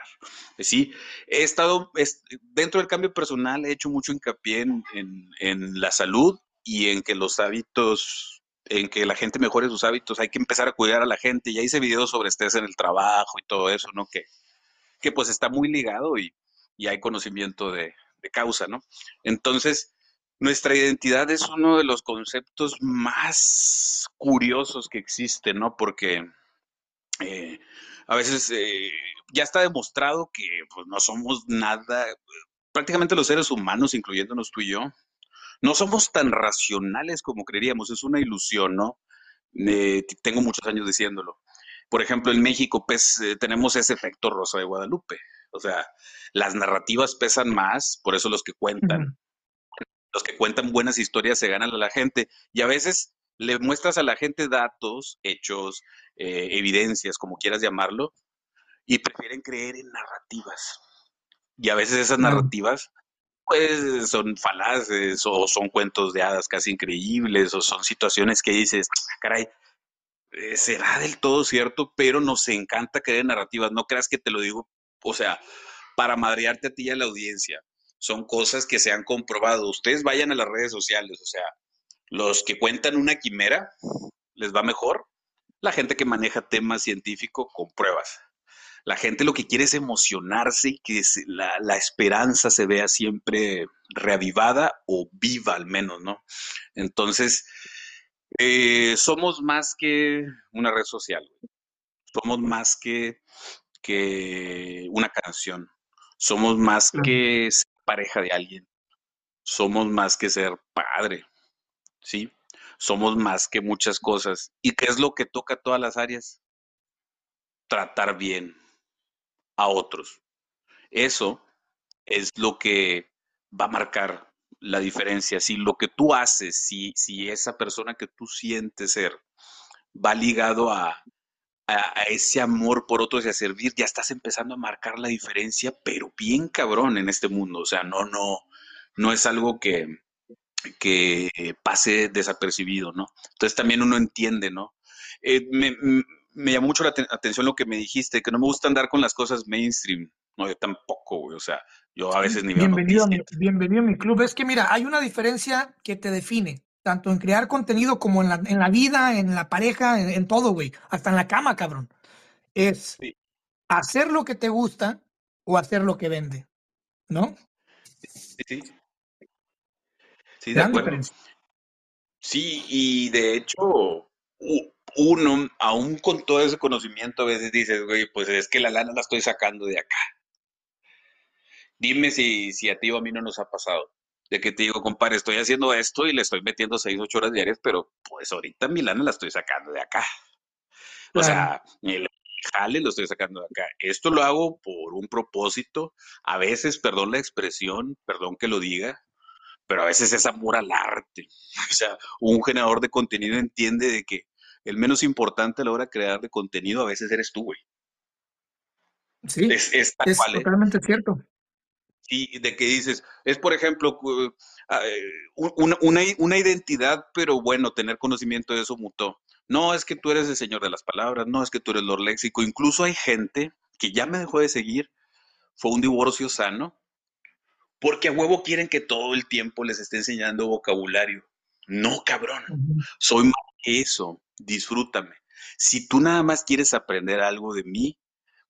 Sí, he estado, es- dentro del cambio personal, he hecho mucho hincapié en, en- en la salud y en que los hábitos, en que la gente mejore sus hábitos, hay que empezar a cuidar a la gente. Ya hice videos sobre estrés en el trabajo y todo eso, ¿no? Que que pues está muy ligado y, y hay conocimiento de, de causa, ¿no? Entonces, nuestra identidad es uno de los conceptos más curiosos que existen, ¿no? Porque eh, a veces eh, ya está demostrado que pues, no somos nada, prácticamente los seres humanos, incluyéndonos tú y yo, no somos tan racionales como creeríamos, es una ilusión, ¿no? Eh, tengo muchos años diciéndolo. Por ejemplo, en México pues, eh, tenemos ese efecto Rosa de Guadalupe. O sea, las narrativas pesan más, por eso los que cuentan, los que cuentan buenas historias se ganan a la gente. Y a veces le muestras a la gente datos, hechos, eh, evidencias, como quieras llamarlo, y prefieren creer en narrativas. Y a veces esas narrativas pues son falaces o son cuentos de hadas casi increíbles o son situaciones que dices, "Ah, caray, eh, será del todo cierto, pero nos encanta creer narrativas. No creas que te lo digo, o sea, para madrearte a ti y a la audiencia. Son cosas que se han comprobado. Ustedes vayan a las redes sociales, o sea, los que cuentan una quimera les va mejor. La gente que maneja temas científicos con pruebas. La gente lo que quiere es emocionarse y que la esperanza se vea siempre reavivada o viva al menos, ¿no? Entonces, eh, somos más que una red social. somos más que, que una canción, somos más que ser pareja de alguien, somos más que ser padre, ¿sí? Somos más que muchas cosas. ¿Y qué es lo que toca todas las áreas? Tratar bien a otros. Eso es lo que va a marcar la diferencia. Si lo que tú haces, si, si esa persona que tú sientes ser va ligado a, a, ese amor por otros y a servir, ya estás empezando a marcar la diferencia, pero bien cabrón en este mundo. O sea, no, no, no es algo que, que pase desapercibido, ¿no? Entonces también uno entiende, ¿no? Eh, me, me, llamó mucho la atención lo que me dijiste, que no me gusta andar con las cosas mainstream. No, yo tampoco, güey. O sea, yo a veces ni bienvenido, a mi, bienvenido a mi club. Es que mira, hay una diferencia que te define, tanto en crear contenido como en la, en la vida, en la pareja, en, todo, güey. Hasta en la cama, cabrón. Es hacer lo que te gusta o hacer lo que vende, ¿no? Sí, sí. Sí, de acuerdo. Sí, y de hecho, uno, aún con todo ese conocimiento, a veces dices, güey, pues es que la lana la estoy sacando de acá. Dime si, si a ti o a mí no nos ha pasado. De que te digo, compadre, estoy haciendo esto y le estoy metiendo 6, 8 horas diarias, pero pues ahorita mi lana la estoy sacando de acá. O sea, el jale lo estoy sacando de acá. Esto lo hago por un propósito. A veces, perdón la expresión, perdón que lo diga, pero a veces es amor al arte. O sea, un generador de contenido entiende de que el menos importante a la hora de crear de contenido a veces eres tú, güey. Sí, es, es, ¿eh? totalmente cierto. Y de que dices, es por ejemplo ah, eh, una, una, identidad, pero bueno, tener conocimiento de eso mutó. No es que tú eres el señor de las palabras, no es que tú eres lo léxico. Incluso hay gente que ya me dejó de seguir, fue un divorcio sano, porque a huevo quieren que todo el tiempo les esté enseñando vocabulario. No, cabrón, soy más que eso, disfrútame. Si tú nada más quieres aprender algo de mí,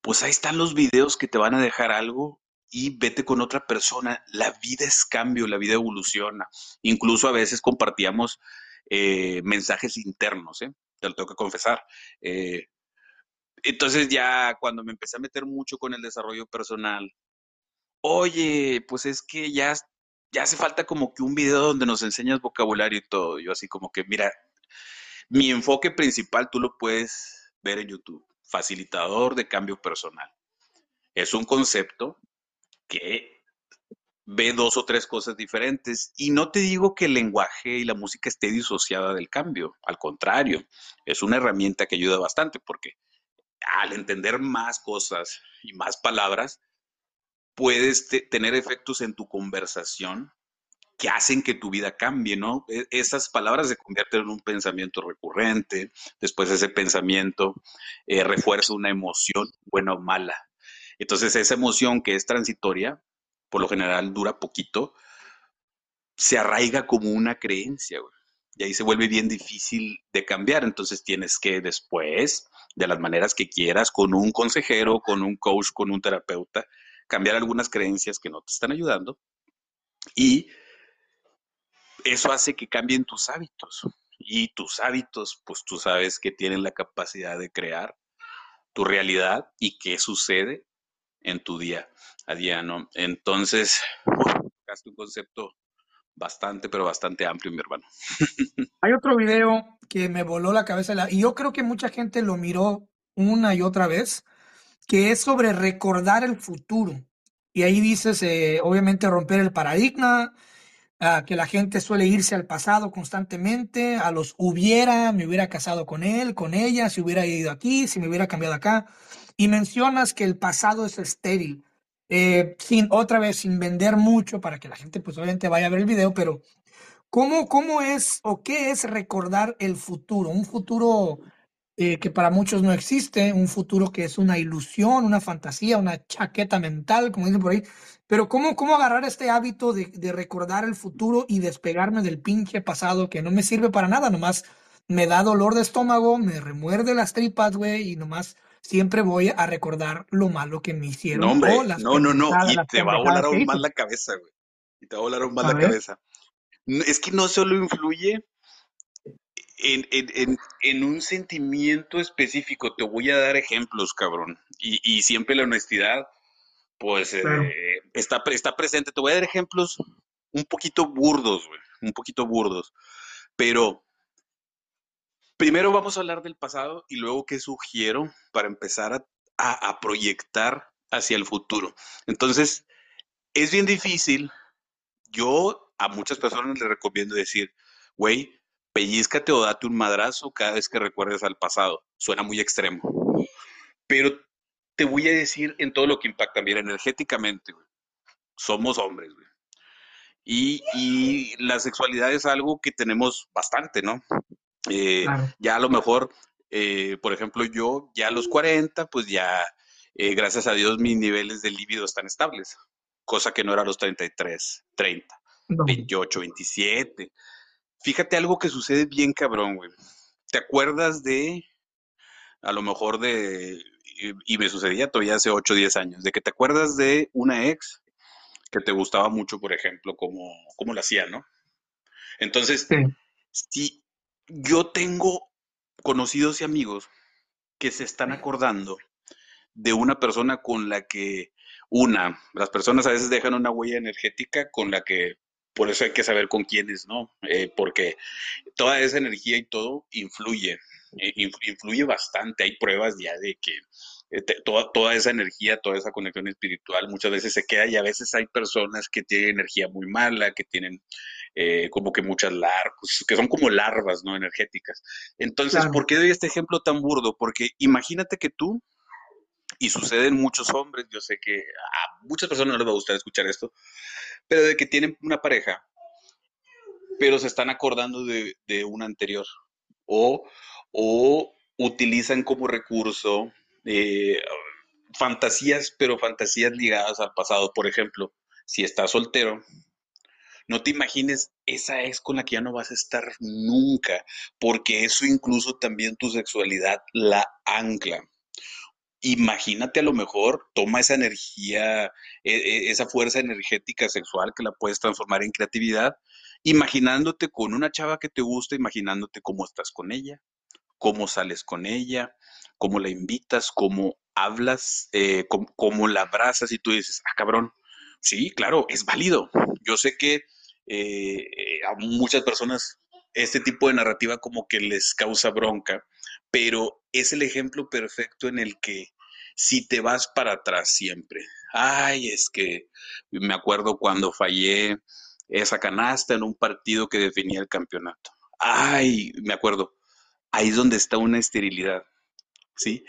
pues ahí están los videos que te van a dejar algo y vete con otra persona. La vida es cambio, la vida evoluciona. Incluso a veces compartíamos eh, mensajes internos, ¿eh? te lo tengo que confesar. Eh, entonces ya cuando me empecé a meter mucho con el desarrollo personal, oye, pues es que ya, ya hace falta como que un video donde nos enseñas vocabulario y todo. Yo así como que, mira, mi enfoque principal tú lo puedes ver en YouTube, facilitador de cambio personal. Es un concepto que ve dos o tres cosas diferentes. Y no te digo que el lenguaje y la música esté disociada del cambio, al contrario, es una herramienta que ayuda bastante porque al entender más cosas y más palabras, puedes tener efectos en tu conversación que hacen que tu vida cambie, ¿no? E, esas palabras se convierten en un pensamiento recurrente, después ese pensamiento eh, refuerza una emoción, buena o mala, entonces esa emoción que es transitoria, por lo general dura poquito, se arraiga como una creencia, güey. Y ahí se vuelve bien difícil de cambiar. Entonces tienes que después, de las maneras que quieras, con un consejero, con un coach, con un terapeuta, cambiar algunas creencias que no te están ayudando. Y eso hace que cambien tus hábitos. Y tus hábitos, pues tú sabes que tienen la capacidad de crear tu realidad y qué sucede en tu día a día, ¿no? Entonces, es un concepto bastante, pero bastante amplio, mi hermano. Hay otro video que me voló la cabeza y yo creo que mucha gente lo miró una y otra vez, que es sobre recordar el futuro. Y ahí dices, eh, obviamente, romper el paradigma, que la gente suele irse al pasado constantemente, a los hubiera, me hubiera casado con él, con ella, si hubiera ido aquí, si me hubiera cambiado acá y mencionas que el pasado es estéril. Eh, sin otra vez, sin vender mucho para que la gente pues obviamente vaya a ver el video, pero ¿cómo, cómo es o qué es recordar el futuro? Un futuro eh, que para muchos no existe, un futuro que es una ilusión, una fantasía, una chaqueta mental, como dicen por ahí. Pero ¿cómo, cómo agarrar este hábito de, de recordar el futuro y despegarme del pinche pasado que no me sirve para nada? Nomás me da dolor de estómago, me remuerde las tripas, güey, y nomás siempre voy a recordar lo malo que me hicieron. No, hombre, no, no, no, y te va a volar aún más la cabeza, güey. Y te va a volar aún más la cabeza. Es que no solo influye en, en, en, un sentimiento específico, te voy a dar ejemplos, cabrón. Y, y siempre la honestidad, pues, eh, está, está presente. Te voy a dar ejemplos un poquito burdos, güey, un poquito burdos. Pero primero vamos a hablar del pasado y luego qué sugiero para empezar a, a, a proyectar hacia el futuro. Entonces, es bien difícil. Yo a muchas personas les recomiendo decir, güey, pellizcate o date un madrazo cada vez que recuerdes al pasado. Suena muy extremo. Pero te voy a decir en todo lo que impacta, bien energéticamente, güey. Somos hombres, güey. Y, y, la sexualidad es algo que tenemos bastante, ¿no? Eh, claro. Ya a lo mejor, eh, por ejemplo, yo ya a los 40, pues ya, eh, gracias a Dios, mis niveles de líbido están estables, cosa que no era a los 33, 30, no. 28, 27. Fíjate algo que sucede bien cabrón, güey. ¿Te acuerdas de, a lo mejor de, y, me sucedía todavía hace 8 o 10 años, de que te acuerdas de una ex que te gustaba mucho, por ejemplo, como, como lo hacía, ¿no? Entonces, sí. si yo tengo conocidos y amigos que se están acordando de una persona con la que, una, las personas a veces dejan una huella energética con la que por eso hay que saber con quiénes, ¿no? Eh, porque toda esa energía y todo influye, influye bastante. Hay pruebas ya de que eh, toda, toda esa energía, toda esa conexión espiritual muchas veces se queda y a veces hay personas que tienen energía muy mala, que tienen eh, como que muchas larvas, que son como larvas, ¿no? Energéticas. Entonces, claro. ¿por qué doy este ejemplo tan burdo? Porque imagínate que tú, y sucede en muchos hombres, yo sé que a muchas personas no les va a gustar escuchar esto, pero de que tienen una pareja, pero se están acordando de, de una anterior, o, o utilizan como recurso eh, fantasías, pero fantasías ligadas al pasado. Por ejemplo, si estás soltero, no te imagines esa ex con la que ya no vas a estar nunca, porque eso incluso también tu sexualidad la ancla. Imagínate a lo mejor, toma esa energía, esa fuerza energética sexual que la puedes transformar en creatividad, imaginándote con una chava que te gusta, imaginándote cómo estás con ella, cómo sales con ella, cómo la invitas, cómo hablas, eh, cómo, la abrazas y tú dices, ah, cabrón, sí, claro, es válido. Yo sé que eh, a muchas personas este tipo de narrativa como que les causa bronca, pero es el ejemplo perfecto en el que si te vas para atrás siempre, ay, es que me acuerdo cuando fallé esa canasta en un partido que definía el campeonato. Ay, me acuerdo, ahí es donde está una esterilidad, ¿sí?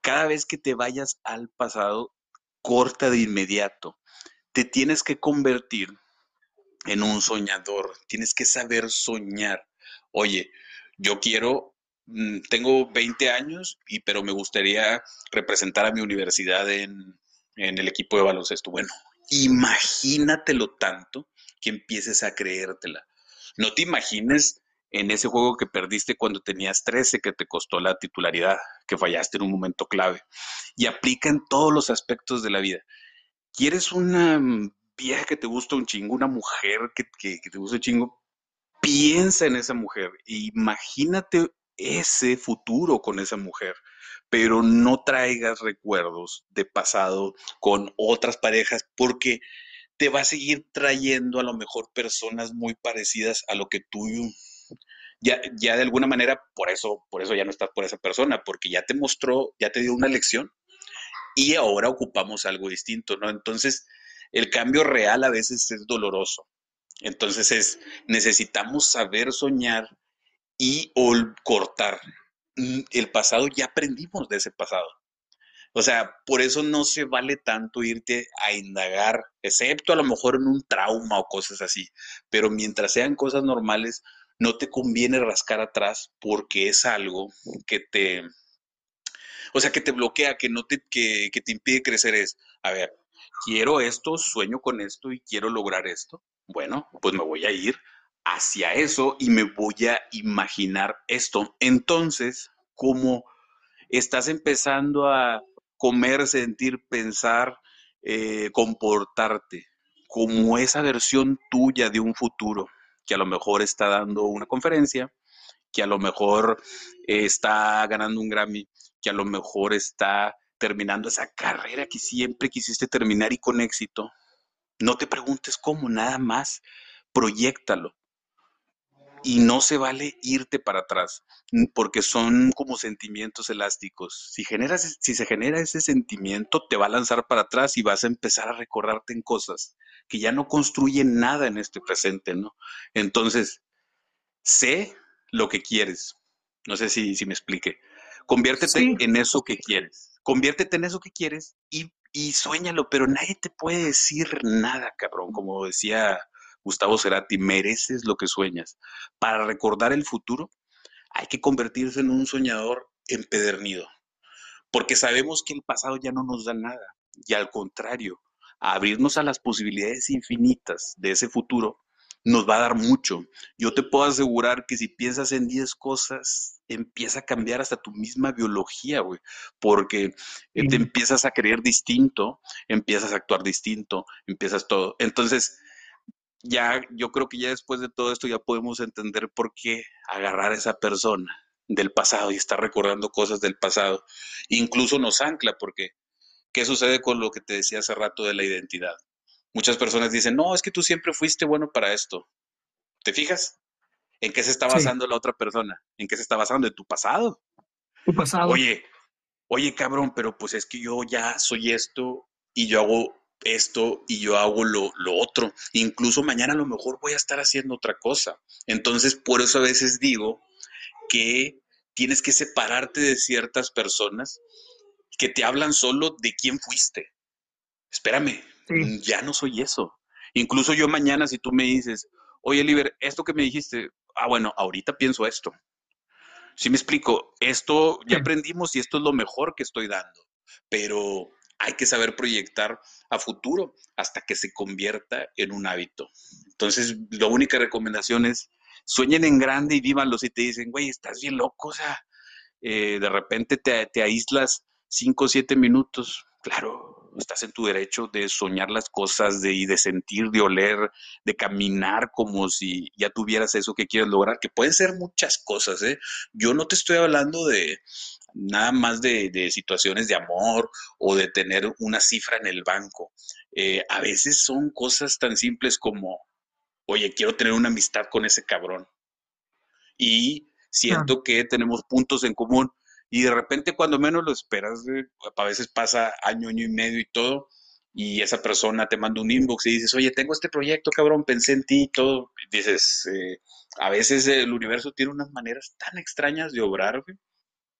Cada vez que te vayas al pasado, corta de inmediato. Te tienes que convertir en un soñador, tienes que saber soñar. Oye, yo quiero, mm, tengo 20 años, y, pero me gustaría representar a mi universidad en, en el equipo de baloncesto. Bueno, imagínatelo tanto que empieces a creértela. No te imagines en ese juego que perdiste cuando tenías 13, que te costó la titularidad, que fallaste en un momento clave. Y aplica en todos los aspectos de la vida. ¿Quieres una vieja que te gusta un chingo, una mujer que, te gusta un chingo? Piensa en esa mujer. Imagínate ese futuro con esa mujer pero no traigas recuerdos de pasado con otras parejas porque te va a seguir trayendo a lo mejor personas muy parecidas a lo que tú ya, ya de alguna manera por eso, por eso ya no estás por esa persona, porque ya te mostró, ya te dio una lección y ahora ocupamos algo distinto, ¿no? Entonces, el cambio real a veces es doloroso. Entonces es, necesitamos saber soñar y cortar. El pasado ya aprendimos de ese pasado. O sea, por eso no se vale tanto irte a indagar, excepto a lo mejor en un trauma o cosas así. Pero mientras sean cosas normales, no te conviene rascar atrás porque es algo que te, o sea, que te bloquea, que no te, que, que te impide crecer. Es, a ver, quiero esto, sueño con esto y quiero lograr esto. Bueno, pues me voy a ir hacia eso y me voy a imaginar esto. Entonces, como estás empezando a comer, sentir, pensar, eh, comportarte como esa versión tuya de un futuro que a lo mejor está dando una conferencia que a lo mejor está ganando un Grammy, que a lo mejor está terminando esa carrera que siempre quisiste terminar y con éxito. No te preguntes cómo, nada más, proyectalo. Y no se vale irte para atrás, porque son como sentimientos elásticos. Si, generas, si se genera ese sentimiento, te va a lanzar para atrás y vas a empezar a recordarte en cosas que ya no construyen nada en este presente, ¿no? Entonces, sé lo que quieres. No sé si, si me explique. Conviértete en eso que quieres. Conviértete en eso que quieres y, y sueñalo, pero nadie te puede decir nada, cabrón. Como decía Gustavo Cerati, mereces lo que sueñas. Para recordar el futuro, hay que convertirse en un soñador empedernido, porque sabemos que el pasado ya no nos da nada, y al contrario, abrirnos a las posibilidades infinitas de ese futuro nos va a dar mucho. Yo te puedo asegurar que si piensas en 10 cosas, empieza a cambiar hasta tu misma biología, güey, porque eh, te empiezas a creer distinto, empiezas a actuar distinto, empiezas todo. Entonces, ya yo creo que ya después de todo esto ya podemos entender por qué agarrar a esa persona del pasado y estar recordando cosas del pasado, incluso nos ancla, porque ¿qué sucede con lo que te decía hace rato de la identidad? Muchas personas dicen, no, es que tú siempre fuiste bueno para esto. ¿Te fijas? ¿En qué se está basando la otra persona? ¿En qué se está basando? En tu pasado. Tu pasado. Oye, oye, cabrón, pero pues es que yo ya soy esto y yo hago esto y yo hago lo, lo, otro. Incluso mañana a lo mejor voy a estar haciendo otra cosa. Entonces, por eso a veces digo que tienes que separarte de ciertas personas que te hablan solo de quién fuiste. Espérame, ya no soy eso. Incluso yo mañana, si tú me dices, oye, Liber, esto que me dijiste, ah, bueno, ahorita pienso esto. Si me explico, esto ya aprendimos y esto es lo mejor que estoy dando, pero hay que saber proyectar a futuro hasta que se convierta en un hábito. Entonces, la única recomendación es sueñen en grande y vívanlo. Si te dicen, güey, estás bien loco, o sea, eh, de repente te, te aíslas cinco o siete minutos, claro, estás en tu derecho de soñar las cosas, de, y de sentir, de oler, de caminar como si ya tuvieras eso que quieres lograr, que pueden ser muchas cosas, ¿eh? Yo no te estoy hablando de nada más de, situaciones de amor o de tener una cifra en el banco. Eh, a veces son cosas tan simples como, oye, quiero tener una amistad con ese cabrón. Y siento que tenemos puntos en común y de repente cuando menos lo esperas, a veces pasa año, año y medio y todo, y esa persona te manda un inbox y dices, oye, tengo este proyecto, cabrón, pensé en ti y todo. dices, eh, a veces el universo tiene unas maneras tan extrañas de obrar,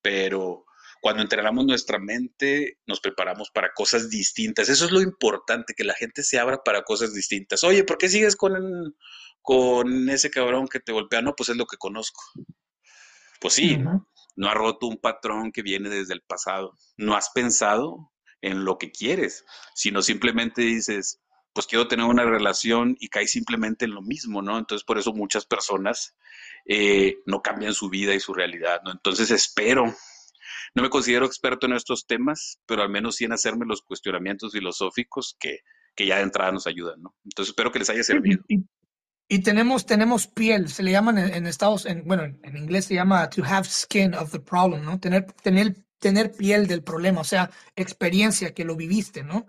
pero cuando entrenamos nuestra mente, nos preparamos para cosas distintas. Eso es lo importante, que la gente se abra para cosas distintas. Oye, ¿por qué sigues con, con ese cabrón que te golpea? No, pues es lo que conozco. Pues sí, no has roto un patrón que viene desde el pasado. No has pensado en lo que quieres, sino simplemente dices, pues quiero tener una relación y cae simplemente en lo mismo, ¿no? Entonces por eso muchas personas eh, no cambian su vida y su realidad, ¿no? Entonces espero, no me considero experto en estos temas, pero al menos sí en hacerme los cuestionamientos filosóficos que, que ya de entrada nos ayudan, ¿no? Entonces espero que les haya servido. Y tenemos, tenemos piel, se le llaman en, Estados, en, bueno, en inglés se llama to have skin of the problem, ¿no? Tener, tener, tener piel del problema, o sea, experiencia que lo viviste, ¿no?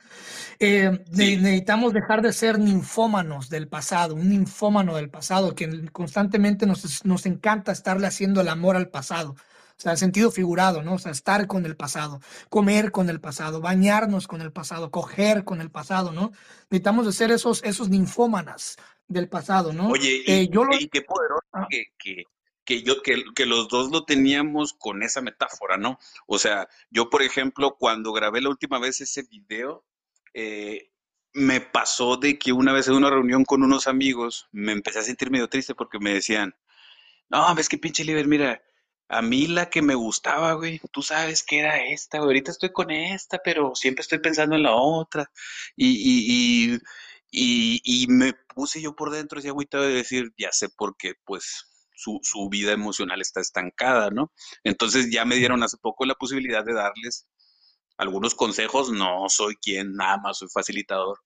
Eh, necesitamos dejar de ser ninfómanos del pasado, un ninfómano del pasado, que constantemente nos, nos encanta estarle haciendo el amor al pasado. O sea, el sentido figurado, ¿no? O sea, estar con el pasado, comer con el pasado, bañarnos con el pasado, coger con el pasado, ¿no? Necesitamos de ser esos, esos ninfómanas del pasado, ¿no? Oye, y, eh, qué poderoso ah. que, que, yo, que, que, los dos lo teníamos con esa metáfora, ¿no? O sea, yo, por ejemplo, cuando grabé la última vez ese video, eh, me pasó de que una vez en una reunión con unos amigos me empecé a sentir medio triste porque me decían, no, ves que pinche Liber, mira, a mí la que me gustaba, güey, tú sabes que era esta, güey. Ahorita estoy con esta, pero siempre estoy pensando en la otra. Y, y, y, y, me puse yo por dentro, ese agüita de decir, ya sé por qué, pues su, su vida emocional está estancada, ¿no? Entonces ya me dieron hace poco la posibilidad de darles algunos consejos. No soy quien, nada más soy facilitador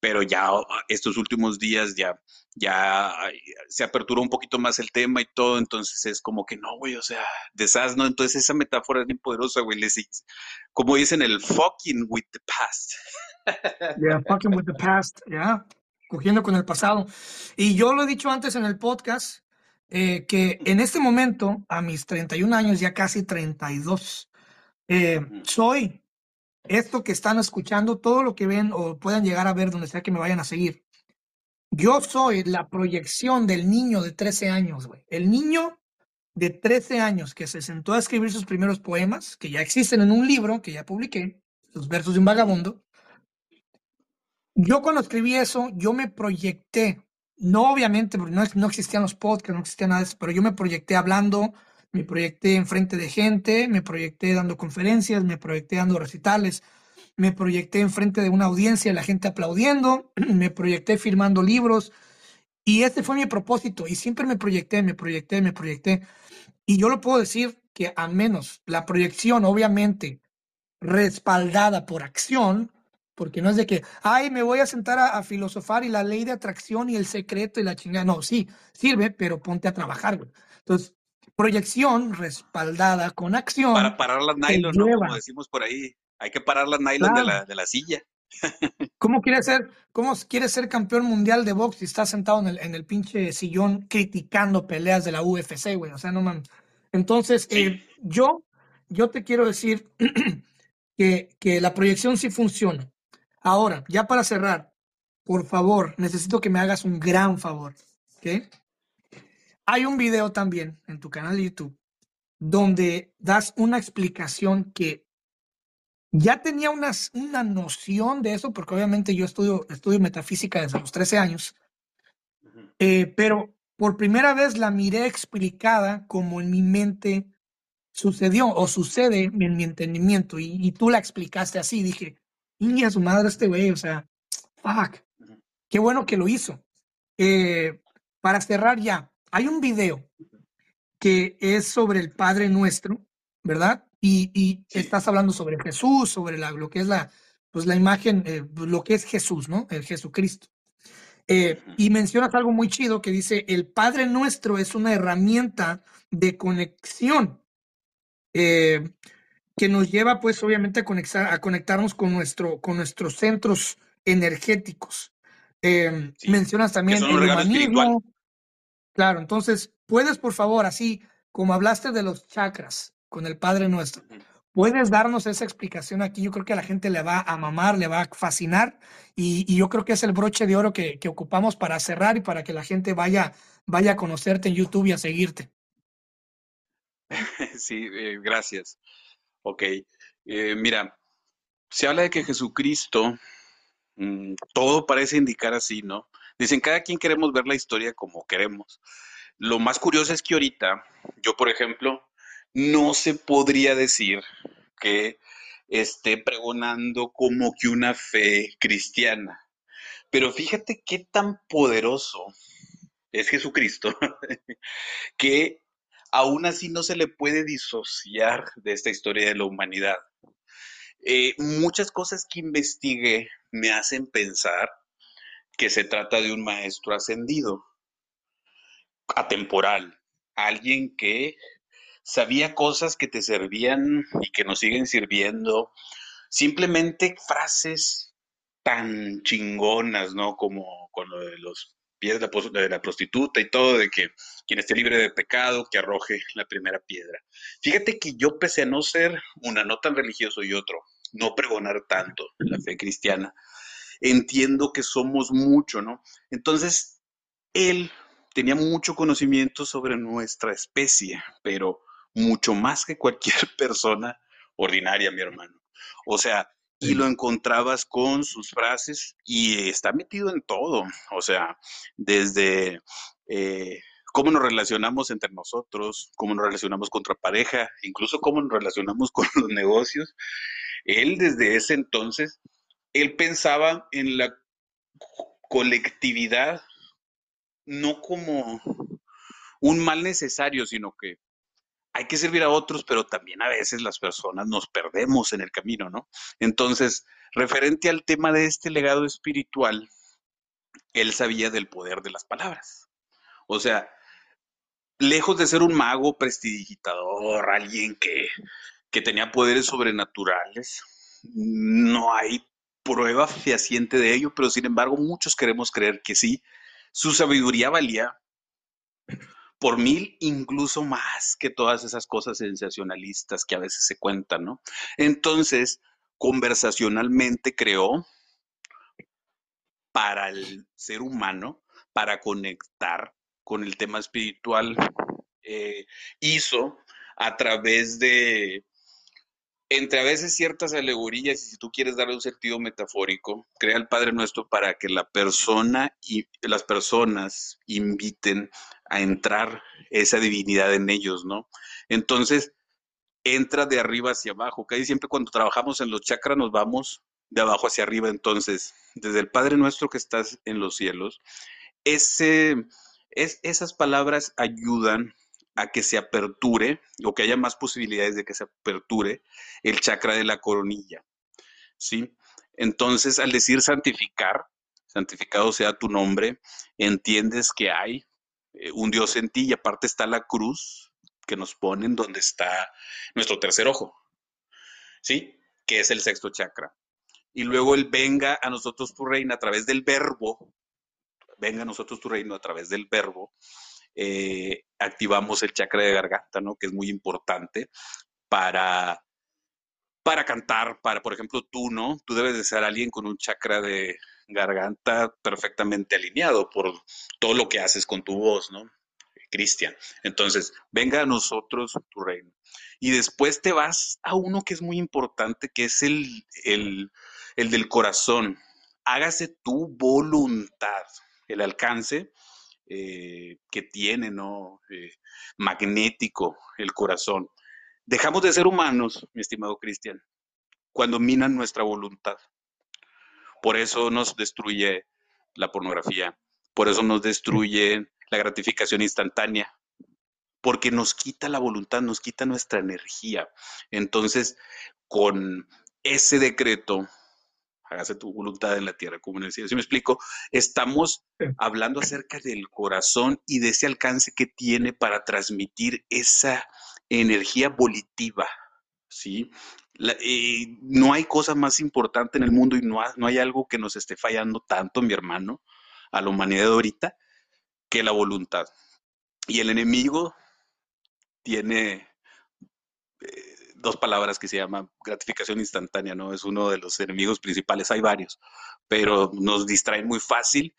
pero ya estos últimos días ya, ya se aperturó un poquito más el tema y todo, entonces es como que no, güey, o sea, deshaz, ¿no? Entonces esa metáfora es bien poderosa, güey, les, como dicen el fucking with the past. Yeah, fucking with the past, yeah, cogiendo con el pasado. Y yo lo he dicho antes en el podcast, eh, que en este momento, a mis 31 años, ya casi 32, eh, soy esto que están escuchando, todo lo que ven o puedan llegar a ver donde sea que me vayan a seguir. Yo soy la proyección del niño de 13 años, güey. El niño de 13 años que se sentó a escribir sus primeros poemas, que ya existen en un libro que ya publiqué, Los versos de un vagabundo. Yo cuando escribí eso, yo me proyecté, no obviamente, porque no, existían los podcasts, no existía nada de eso, pero yo me proyecté hablando, me proyecté enfrente de gente, me proyecté dando conferencias, me proyecté dando recitales, me proyecté enfrente de una audiencia, la gente aplaudiendo, me proyecté firmando libros. Y este fue mi propósito. Y siempre me proyecté, me proyecté, me proyecté. Y yo lo puedo decir que al menos la proyección, obviamente, respaldada por acción, porque no es de que, ay, me voy a sentar a, a, filosofar y la ley de atracción y el secreto y la chingada. No, sí, sirve, pero ponte a trabajar, güey. Entonces, proyección respaldada con acción. Para parar las nylon, ¿no? Como decimos por ahí. Hay que parar las nylon de, la, de la silla. ¿Cómo quieres ser, cómo quieres ser campeón mundial de box si estás sentado en el, en el pinche sillón criticando peleas de la UFC, güey? O sea, no mames. Entonces, sí. eh, yo, yo te quiero decir que, que la proyección sí funciona. Ahora, ya para cerrar, por favor, necesito que me hagas un gran favor, ¿ok? Hay un video también en tu canal de YouTube donde das una explicación que ya tenía una, una noción de eso, porque obviamente yo estudio, estudio metafísica desde los 13 años, eh, pero por primera vez la miré explicada como en mi mente sucedió o sucede en mi entendimiento y, y tú la explicaste así. Dije, niña, su madre este güey, o sea, fuck, qué bueno que lo hizo. Eh, para cerrar ya, hay un video que es sobre el Padre Nuestro, ¿verdad? Y, y sí. estás hablando sobre Jesús, sobre la, lo que es la, pues la imagen, eh, lo que es Jesús, ¿no? El Jesucristo. Eh, y mencionas algo muy chido que dice, el Padre Nuestro es una herramienta de conexión eh, que nos lleva, pues, obviamente a, conectar, a conectarnos con, nuestro, con nuestros centros energéticos. Eh, sí. Mencionas también el humanismo. Claro, entonces, puedes, por favor, así como hablaste de los chakras con el Padre Nuestro, puedes darnos esa explicación aquí. Yo creo que a la gente le va a mamar, le va a fascinar y, y yo creo que es el broche de oro que, que, ocupamos para cerrar y para que la gente vaya, vaya a conocerte en YouTube y a seguirte. Sí, eh, gracias. Ok, eh, mira, se habla de que Jesucristo, mmm, todo parece indicar así, ¿no? Dicen, cada quien queremos ver la historia como queremos. Lo más curioso es que ahorita, yo por ejemplo, no se podría decir que esté pregonando como que una fe cristiana. Pero fíjate qué tan poderoso es Jesucristo, que aún así no se le puede disociar de esta historia de la humanidad. Eh, muchas cosas que investigué me hacen pensar que se trata de un maestro ascendido, atemporal, alguien que sabía cosas que te servían y que nos siguen sirviendo, simplemente frases tan chingonas, ¿no? Como con lo de los pies de la, prostituta y todo, de que quien esté libre de pecado, que arroje la primera piedra. Fíjate que yo, pese a no ser una, no tan religioso y otro, no pregonar tanto la fe cristiana, entiendo que somos mucho, ¿no? Entonces, él tenía mucho conocimiento sobre nuestra especie, pero mucho más que cualquier persona ordinaria, mi hermano. O sea, y lo encontrabas con sus frases y está metido en todo, o sea, desde eh, cómo nos relacionamos entre nosotros, cómo nos relacionamos con otra pareja, incluso cómo nos relacionamos con los negocios. Él desde ese entonces él pensaba en la colectividad no como un mal necesario, sino que hay que servir a otros, pero también a veces las personas nos perdemos en el camino, ¿no? Entonces, referente al tema de este legado espiritual, él sabía del poder de las palabras. O sea, lejos de ser un mago prestidigitador, alguien que, que tenía poderes sobrenaturales, no hay prueba fehaciente de ello, pero sin embargo muchos queremos creer que sí. Su sabiduría valía por mil, incluso más que todas esas cosas sensacionalistas que a veces se cuentan, ¿no? Entonces, conversacionalmente creó para el ser humano, para conectar con el tema espiritual, eh, hizo a través de entre a veces ciertas alegorías, y si tú quieres darle un sentido metafórico, crea el Padre Nuestro para que la persona y las personas inviten a entrar esa divinidad en ellos, ¿no? Entonces, entra de arriba hacia abajo. Casi siempre cuando trabajamos en los chakras nos vamos de abajo hacia arriba. Entonces, desde el Padre Nuestro que estás en los cielos, es, esas palabras ayudan a que se aperture o que haya más posibilidades de que se aperture el chakra de la coronilla. ¿Sí? Entonces, al decir santificar, santificado sea tu nombre, entiendes que hay eh, un Dios en ti y aparte está la cruz que nos ponen donde está nuestro tercer ojo. ¿Sí? Que es el sexto chakra. Y luego el venga a nosotros tu reino a través del verbo, venga a nosotros tu reino a través del verbo, eh, activamos el chakra de garganta, ¿no? Que es muy importante para, para cantar, para, por ejemplo, tú, ¿no? Tú debes de ser alguien con un chakra de garganta perfectamente alineado por todo lo que haces con tu voz, ¿no? Cristian. Entonces, venga a nosotros tu reino. Y después te vas a uno que es muy importante, que es el, el, el del corazón. Hágase tu voluntad. El alcance eh, que tiene, ¿no? Eh, magnético el corazón. Dejamos de ser humanos, mi estimado Cristian, cuando minan nuestra voluntad. Por eso nos destruye la pornografía, por eso nos destruye la gratificación instantánea, porque nos quita la voluntad, nos quita nuestra energía. Entonces, con ese decreto hágase tu voluntad en la tierra como en el cielo. Si me explico, estamos hablando acerca del corazón y de ese alcance que tiene para transmitir esa energía volitiva, ¿sí? Eh, no hay cosa más importante en el mundo y no, no hay algo que nos esté fallando tanto, mi hermano, a la humanidad de ahorita, que la voluntad. Y el enemigo tiene eh, dos palabras que se llaman gratificación instantánea, ¿no? Es uno de los enemigos principales, hay varios, pero nos distraen muy fácil.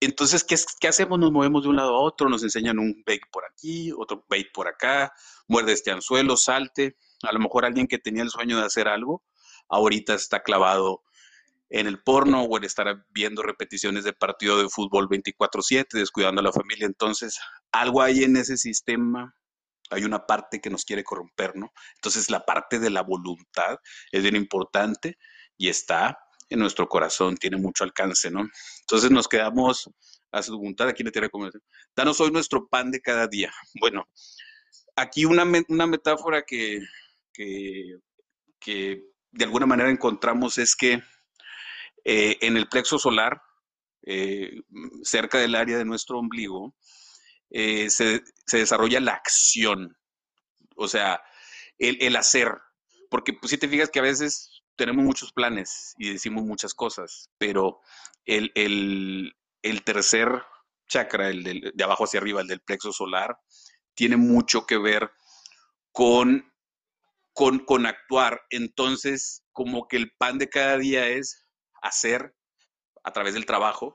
Entonces, ¿qué, ¿qué, hacemos? Nos movemos de un lado a otro, nos enseñan un bait por aquí, otro bait por acá, muerde este anzuelo, salte. A lo mejor alguien que tenía el sueño de hacer algo, ahorita está clavado en el porno o en estar viendo repeticiones de partido de fútbol 24/7, descuidando a la familia. Entonces, algo hay en ese sistema hay una parte que nos quiere corromper, ¿no? Entonces la parte de la voluntad es bien importante y está en nuestro corazón, tiene mucho alcance, ¿no? Entonces nos quedamos a su voluntad aquí la tierra de Danos hoy nuestro pan de cada día. Bueno, aquí una, una metáfora que, que, de alguna manera encontramos es que eh, en el plexo solar, eh, cerca del área de nuestro ombligo, eh, se, desarrolla la acción, o sea, el, hacer, porque pues, si te fijas que a veces tenemos muchos planes y decimos muchas cosas, pero el, tercer chakra, el de abajo hacia arriba, el del plexo solar, tiene mucho que ver con, con, con actuar. Entonces, como que el pan de cada día es hacer a través del trabajo,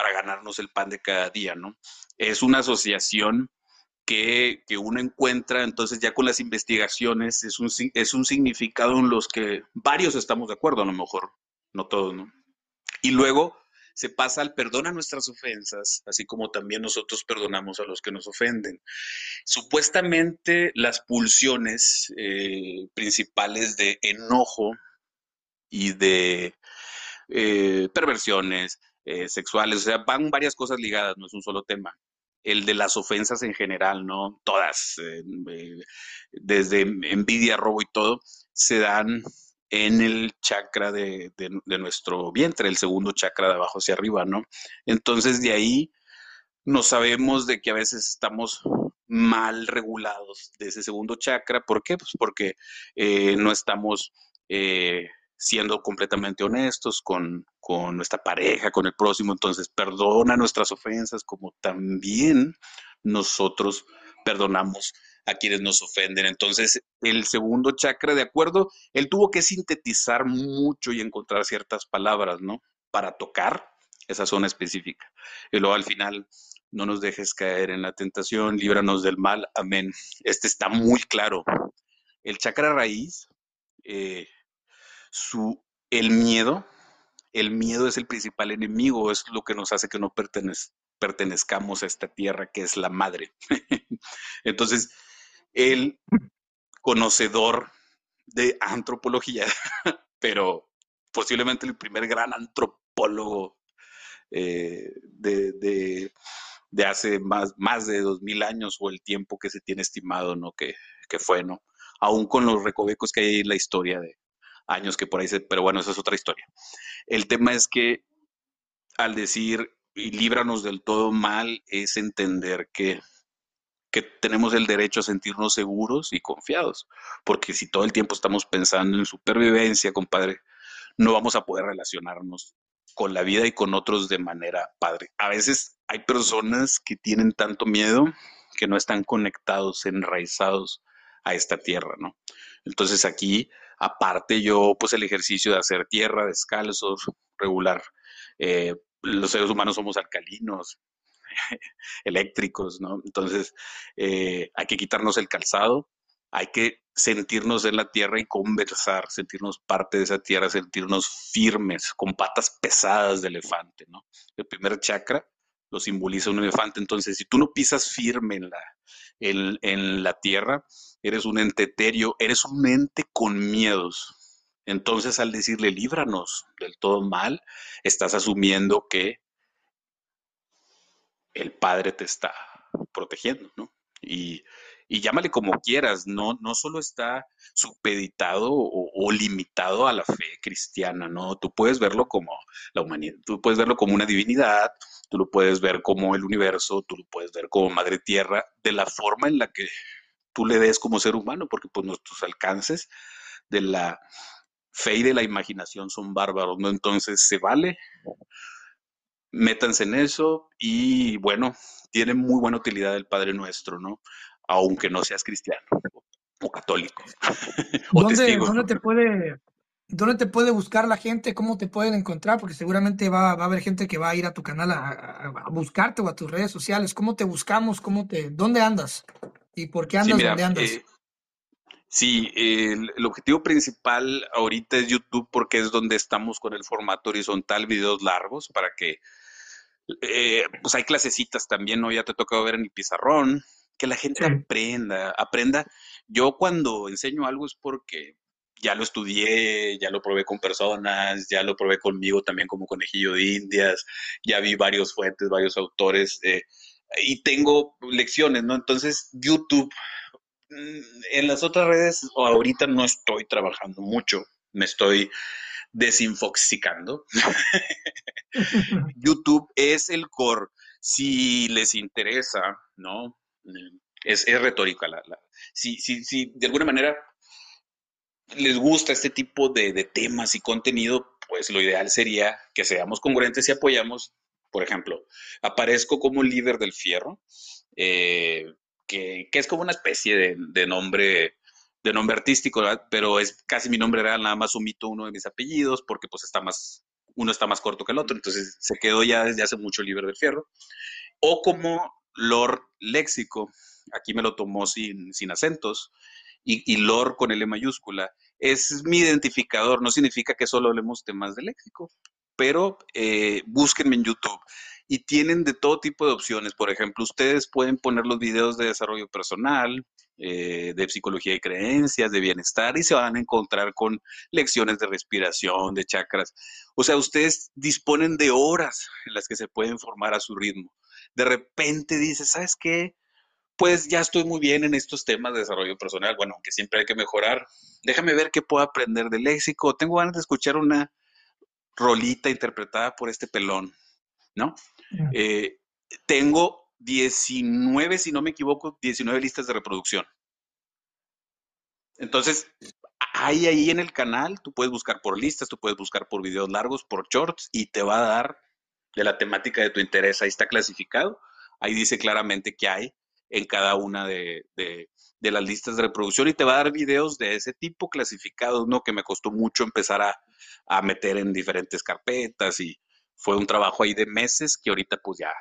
para ganarnos el pan de cada día, ¿no? Es una asociación que, uno encuentra, entonces ya con las investigaciones, es un, es un significado en los que varios estamos de acuerdo, a lo mejor, no todos, ¿no? Y luego se pasa al perdón a nuestras ofensas, así como también nosotros perdonamos a los que nos ofenden. Supuestamente las pulsiones eh, principales de enojo y de eh, perversiones, eh, sexuales, o sea, van varias cosas ligadas, no es un solo tema. el de las ofensas en general, ¿no? Todas, eh, eh, desde envidia, robo y todo, se dan en el chakra de, de, nuestro vientre, el segundo chakra de abajo hacia arriba, ¿no? Entonces de ahí no sabemos de que a veces estamos mal regulados de ese segundo chakra. ¿Por qué? Pues porque no estamos siendo completamente honestos con, con, nuestra pareja, con el próximo. Entonces, perdona nuestras ofensas como también nosotros perdonamos a quienes nos ofenden. Entonces, el segundo chakra, de acuerdo, él tuvo que sintetizar mucho y encontrar ciertas palabras, ¿no? Para tocar esa zona específica. Y luego al final, no nos dejes caer en la tentación, líbranos del mal, amén. Este está muy claro. El chakra raíz, eh, su, el miedo, el miedo es el principal enemigo, es lo que nos hace que no pertenezcamos a esta tierra que es la madre. Entonces, el conocedor de antropología, pero posiblemente el primer gran antropólogo eh, de, de, hace más, más de dos mil años o el tiempo que se tiene estimado, ¿no? Que, que fue, ¿no? Aún con los recovecos que hay en la historia de años que por ahí se, pero bueno, esa es otra historia. El tema es que al decir y líbranos del todo mal es entender que que tenemos el derecho a sentirnos seguros y confiados, porque si todo el tiempo estamos pensando en supervivencia, compadre, no vamos a poder relacionarnos con la vida y con otros de manera padre. A veces hay personas que tienen tanto miedo que no están conectados, enraizados a esta tierra, ¿no? Entonces aquí, aparte yo, pues el ejercicio de hacer tierra, descalzos, regular, eh, los seres humanos somos alcalinos, eléctricos, ¿no? Entonces, eh, hay que quitarnos el calzado, hay que sentirnos en la tierra y conversar, sentirnos parte de esa tierra, sentirnos firmes, con patas pesadas de elefante, ¿no? El primer chakra lo simboliza un elefante, entonces si tú no pisas firme en la, en, la tierra, eres un ente etéreo, eres un ente con miedos. Entonces al decirle líbranos del todo mal, estás asumiendo que el Padre te está protegiendo, ¿no? Y, llámale como quieras, no, no solo está supeditado o, limitado a la fe cristiana, ¿no? Tú puedes verlo como la humanidad, tú puedes verlo como una divinidad, tú lo puedes ver como el universo, tú lo puedes ver como Madre Tierra, de la forma en la que tú le des como ser humano, porque pues nuestros alcances de la fe y de la imaginación son bárbaros, ¿no? Entonces se vale métanse en eso y bueno, tiene muy buena utilidad el Padre Nuestro, ¿no? Aunque no seas cristiano o católico. ¿Dónde, te puede, ¿Dónde te puede buscar la gente? ¿Cómo te pueden encontrar? Porque seguramente va, a haber gente que va a ir a tu canal a, buscarte o a tus redes sociales. ¿Cómo te buscamos? ¿Cómo te, ¿Dónde andas? ¿Y por qué andas? ¿Dónde andas? Eh, sí, el, el, objetivo principal ahorita es YouTube porque es donde estamos con el formato horizontal, videos largos, para que eh, pues hay clasecitas también, ¿no? Ya te toca ver en el pizarrón, que la gente aprenda, aprenda. Yo cuando enseño algo es porque ya lo estudié, ya lo probé con personas, ya lo probé conmigo también como conejillo de indias, ya vi varios fuentes, varios autores eh, y tengo lecciones, ¿no? Entonces, YouTube, mm, en las otras redes ahorita no estoy trabajando mucho, me estoy desinfoxicando. YouTube es el core. Si les interesa, ¿no? Es, es retórica. La, si, si, si de alguna manera les gusta este tipo de, temas y contenido, pues lo ideal sería que seamos congruentes y apoyamos. Por ejemplo, aparezco como líder del fierro, eh, que, es como una especie de, de nombre de nombre artístico, pero es casi mi nombre real, nada más omito uno de mis apellidos porque pues está más, uno está más corto que el otro, entonces se quedó ya desde hace mucho libre del fierro. O como Lord Léxico, aquí me lo tomó sin, sin acentos, y, y Lord con L mayúscula, es mi identificador, no significa que solo hablemos temas de léxico, pero eh, búsquenme en YouTube y tienen de todo tipo de opciones. Por ejemplo, ustedes pueden poner los videos de desarrollo personal, eh, de psicología y creencias, de bienestar, y se van a encontrar con lecciones de respiración, de chakras. O sea, ustedes disponen de horas en las que se pueden formar a su ritmo. De repente dices, ¿sabes qué? Pues ya estoy muy bien en estos temas de desarrollo personal, bueno, aunque siempre hay que mejorar, déjame ver qué puedo aprender del léxico, tengo ganas de escuchar una rolita interpretada por este pelón, ¿no? Eh, tengo 19, si no me equivoco, 19 listas de reproducción. Entonces, hay ahí en el canal, tú puedes buscar por listas, tú puedes buscar por videos largos, por shorts, y te va a dar de la temática de tu interés. Ahí está clasificado. Ahí dice claramente qué hay en cada una de, las listas de reproducción y te va a dar videos de ese tipo clasificados, ¿no? Que me costó mucho empezar a, a meter en diferentes carpetas y fue un trabajo ahí de meses que ahorita pues ya,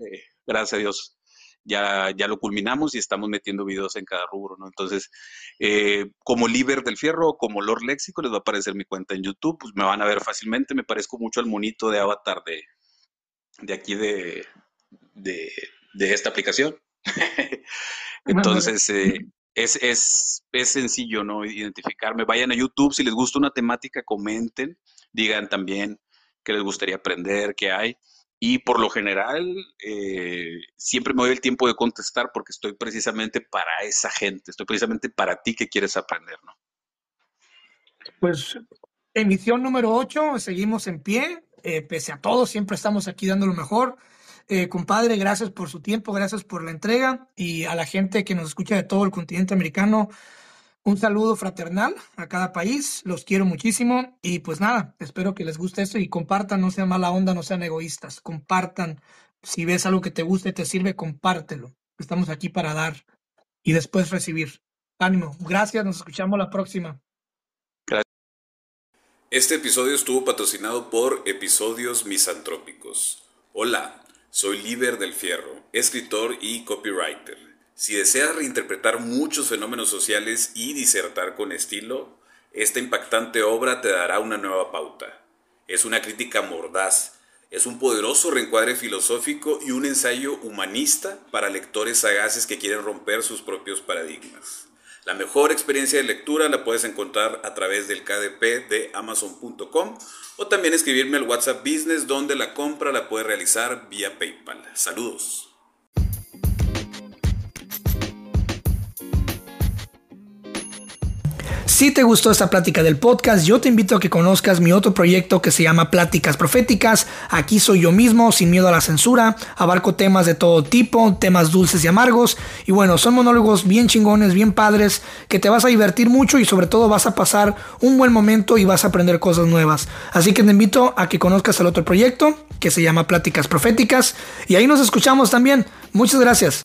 eh, gracias a Dios, ya, ya lo culminamos y estamos metiendo videos en cada rubro, ¿no? Entonces, eh, como Liber del Fierro o como Lord Léxico, les va a aparecer mi cuenta en YouTube, pues me van a ver fácilmente, me parezco mucho al monito de avatar de, de aquí de, de, esta aplicación. Entonces, eh, es, es, es, sencillo, ¿no? Identificarme. Vayan a YouTube, si les gusta una temática, comenten, digan también qué les gustaría aprender, qué hay. Y por lo general, eh, siempre me doy el tiempo de contestar porque estoy precisamente para esa gente, estoy precisamente para ti que quieres aprender, ¿no? Pues emisión número 8, seguimos en pie, eh, pese a todo, siempre estamos aquí dando lo mejor. Eh, compadre, gracias por su tiempo, gracias por la entrega y a la gente que nos escucha de todo el continente americano, un saludo fraternal a cada país, los quiero muchísimo y pues nada, espero que les guste esto y compartan, no sean mala onda, no sean egoístas, compartan. Si ves algo que te guste, te sirve, compártelo. Estamos aquí para dar y después recibir. Ánimo, gracias, nos escuchamos la próxima. Este episodio estuvo patrocinado por Episodios Misantrópicos. Hola, soy Liber del Fierro, escritor y copywriter. Si deseas reinterpretar muchos fenómenos sociales y disertar con estilo, esta impactante obra te dará una nueva pauta. Es una crítica mordaz, es un poderoso reencuadre filosófico y un ensayo humanista para lectores sagaces que quieren romper sus propios paradigmas. La mejor experiencia de lectura la puedes encontrar a través del KDP de amazon.com o también escribirme al WhatsApp Business donde la compra la puedes realizar vía PayPal. Saludos. Si te gustó esta plática del podcast, yo te invito a que conozcas mi otro proyecto que se llama Pláticas Proféticas. Aquí soy yo mismo, sin miedo a la censura. Abarco temas de todo tipo, temas dulces y amargos. Y bueno, son monólogos bien chingones, bien padres, que te vas a divertir mucho y sobre todo vas a pasar un buen momento y vas a aprender cosas nuevas. Así que te invito a que conozcas el otro proyecto que se llama Pláticas Proféticas. Y ahí nos escuchamos también. Muchas gracias.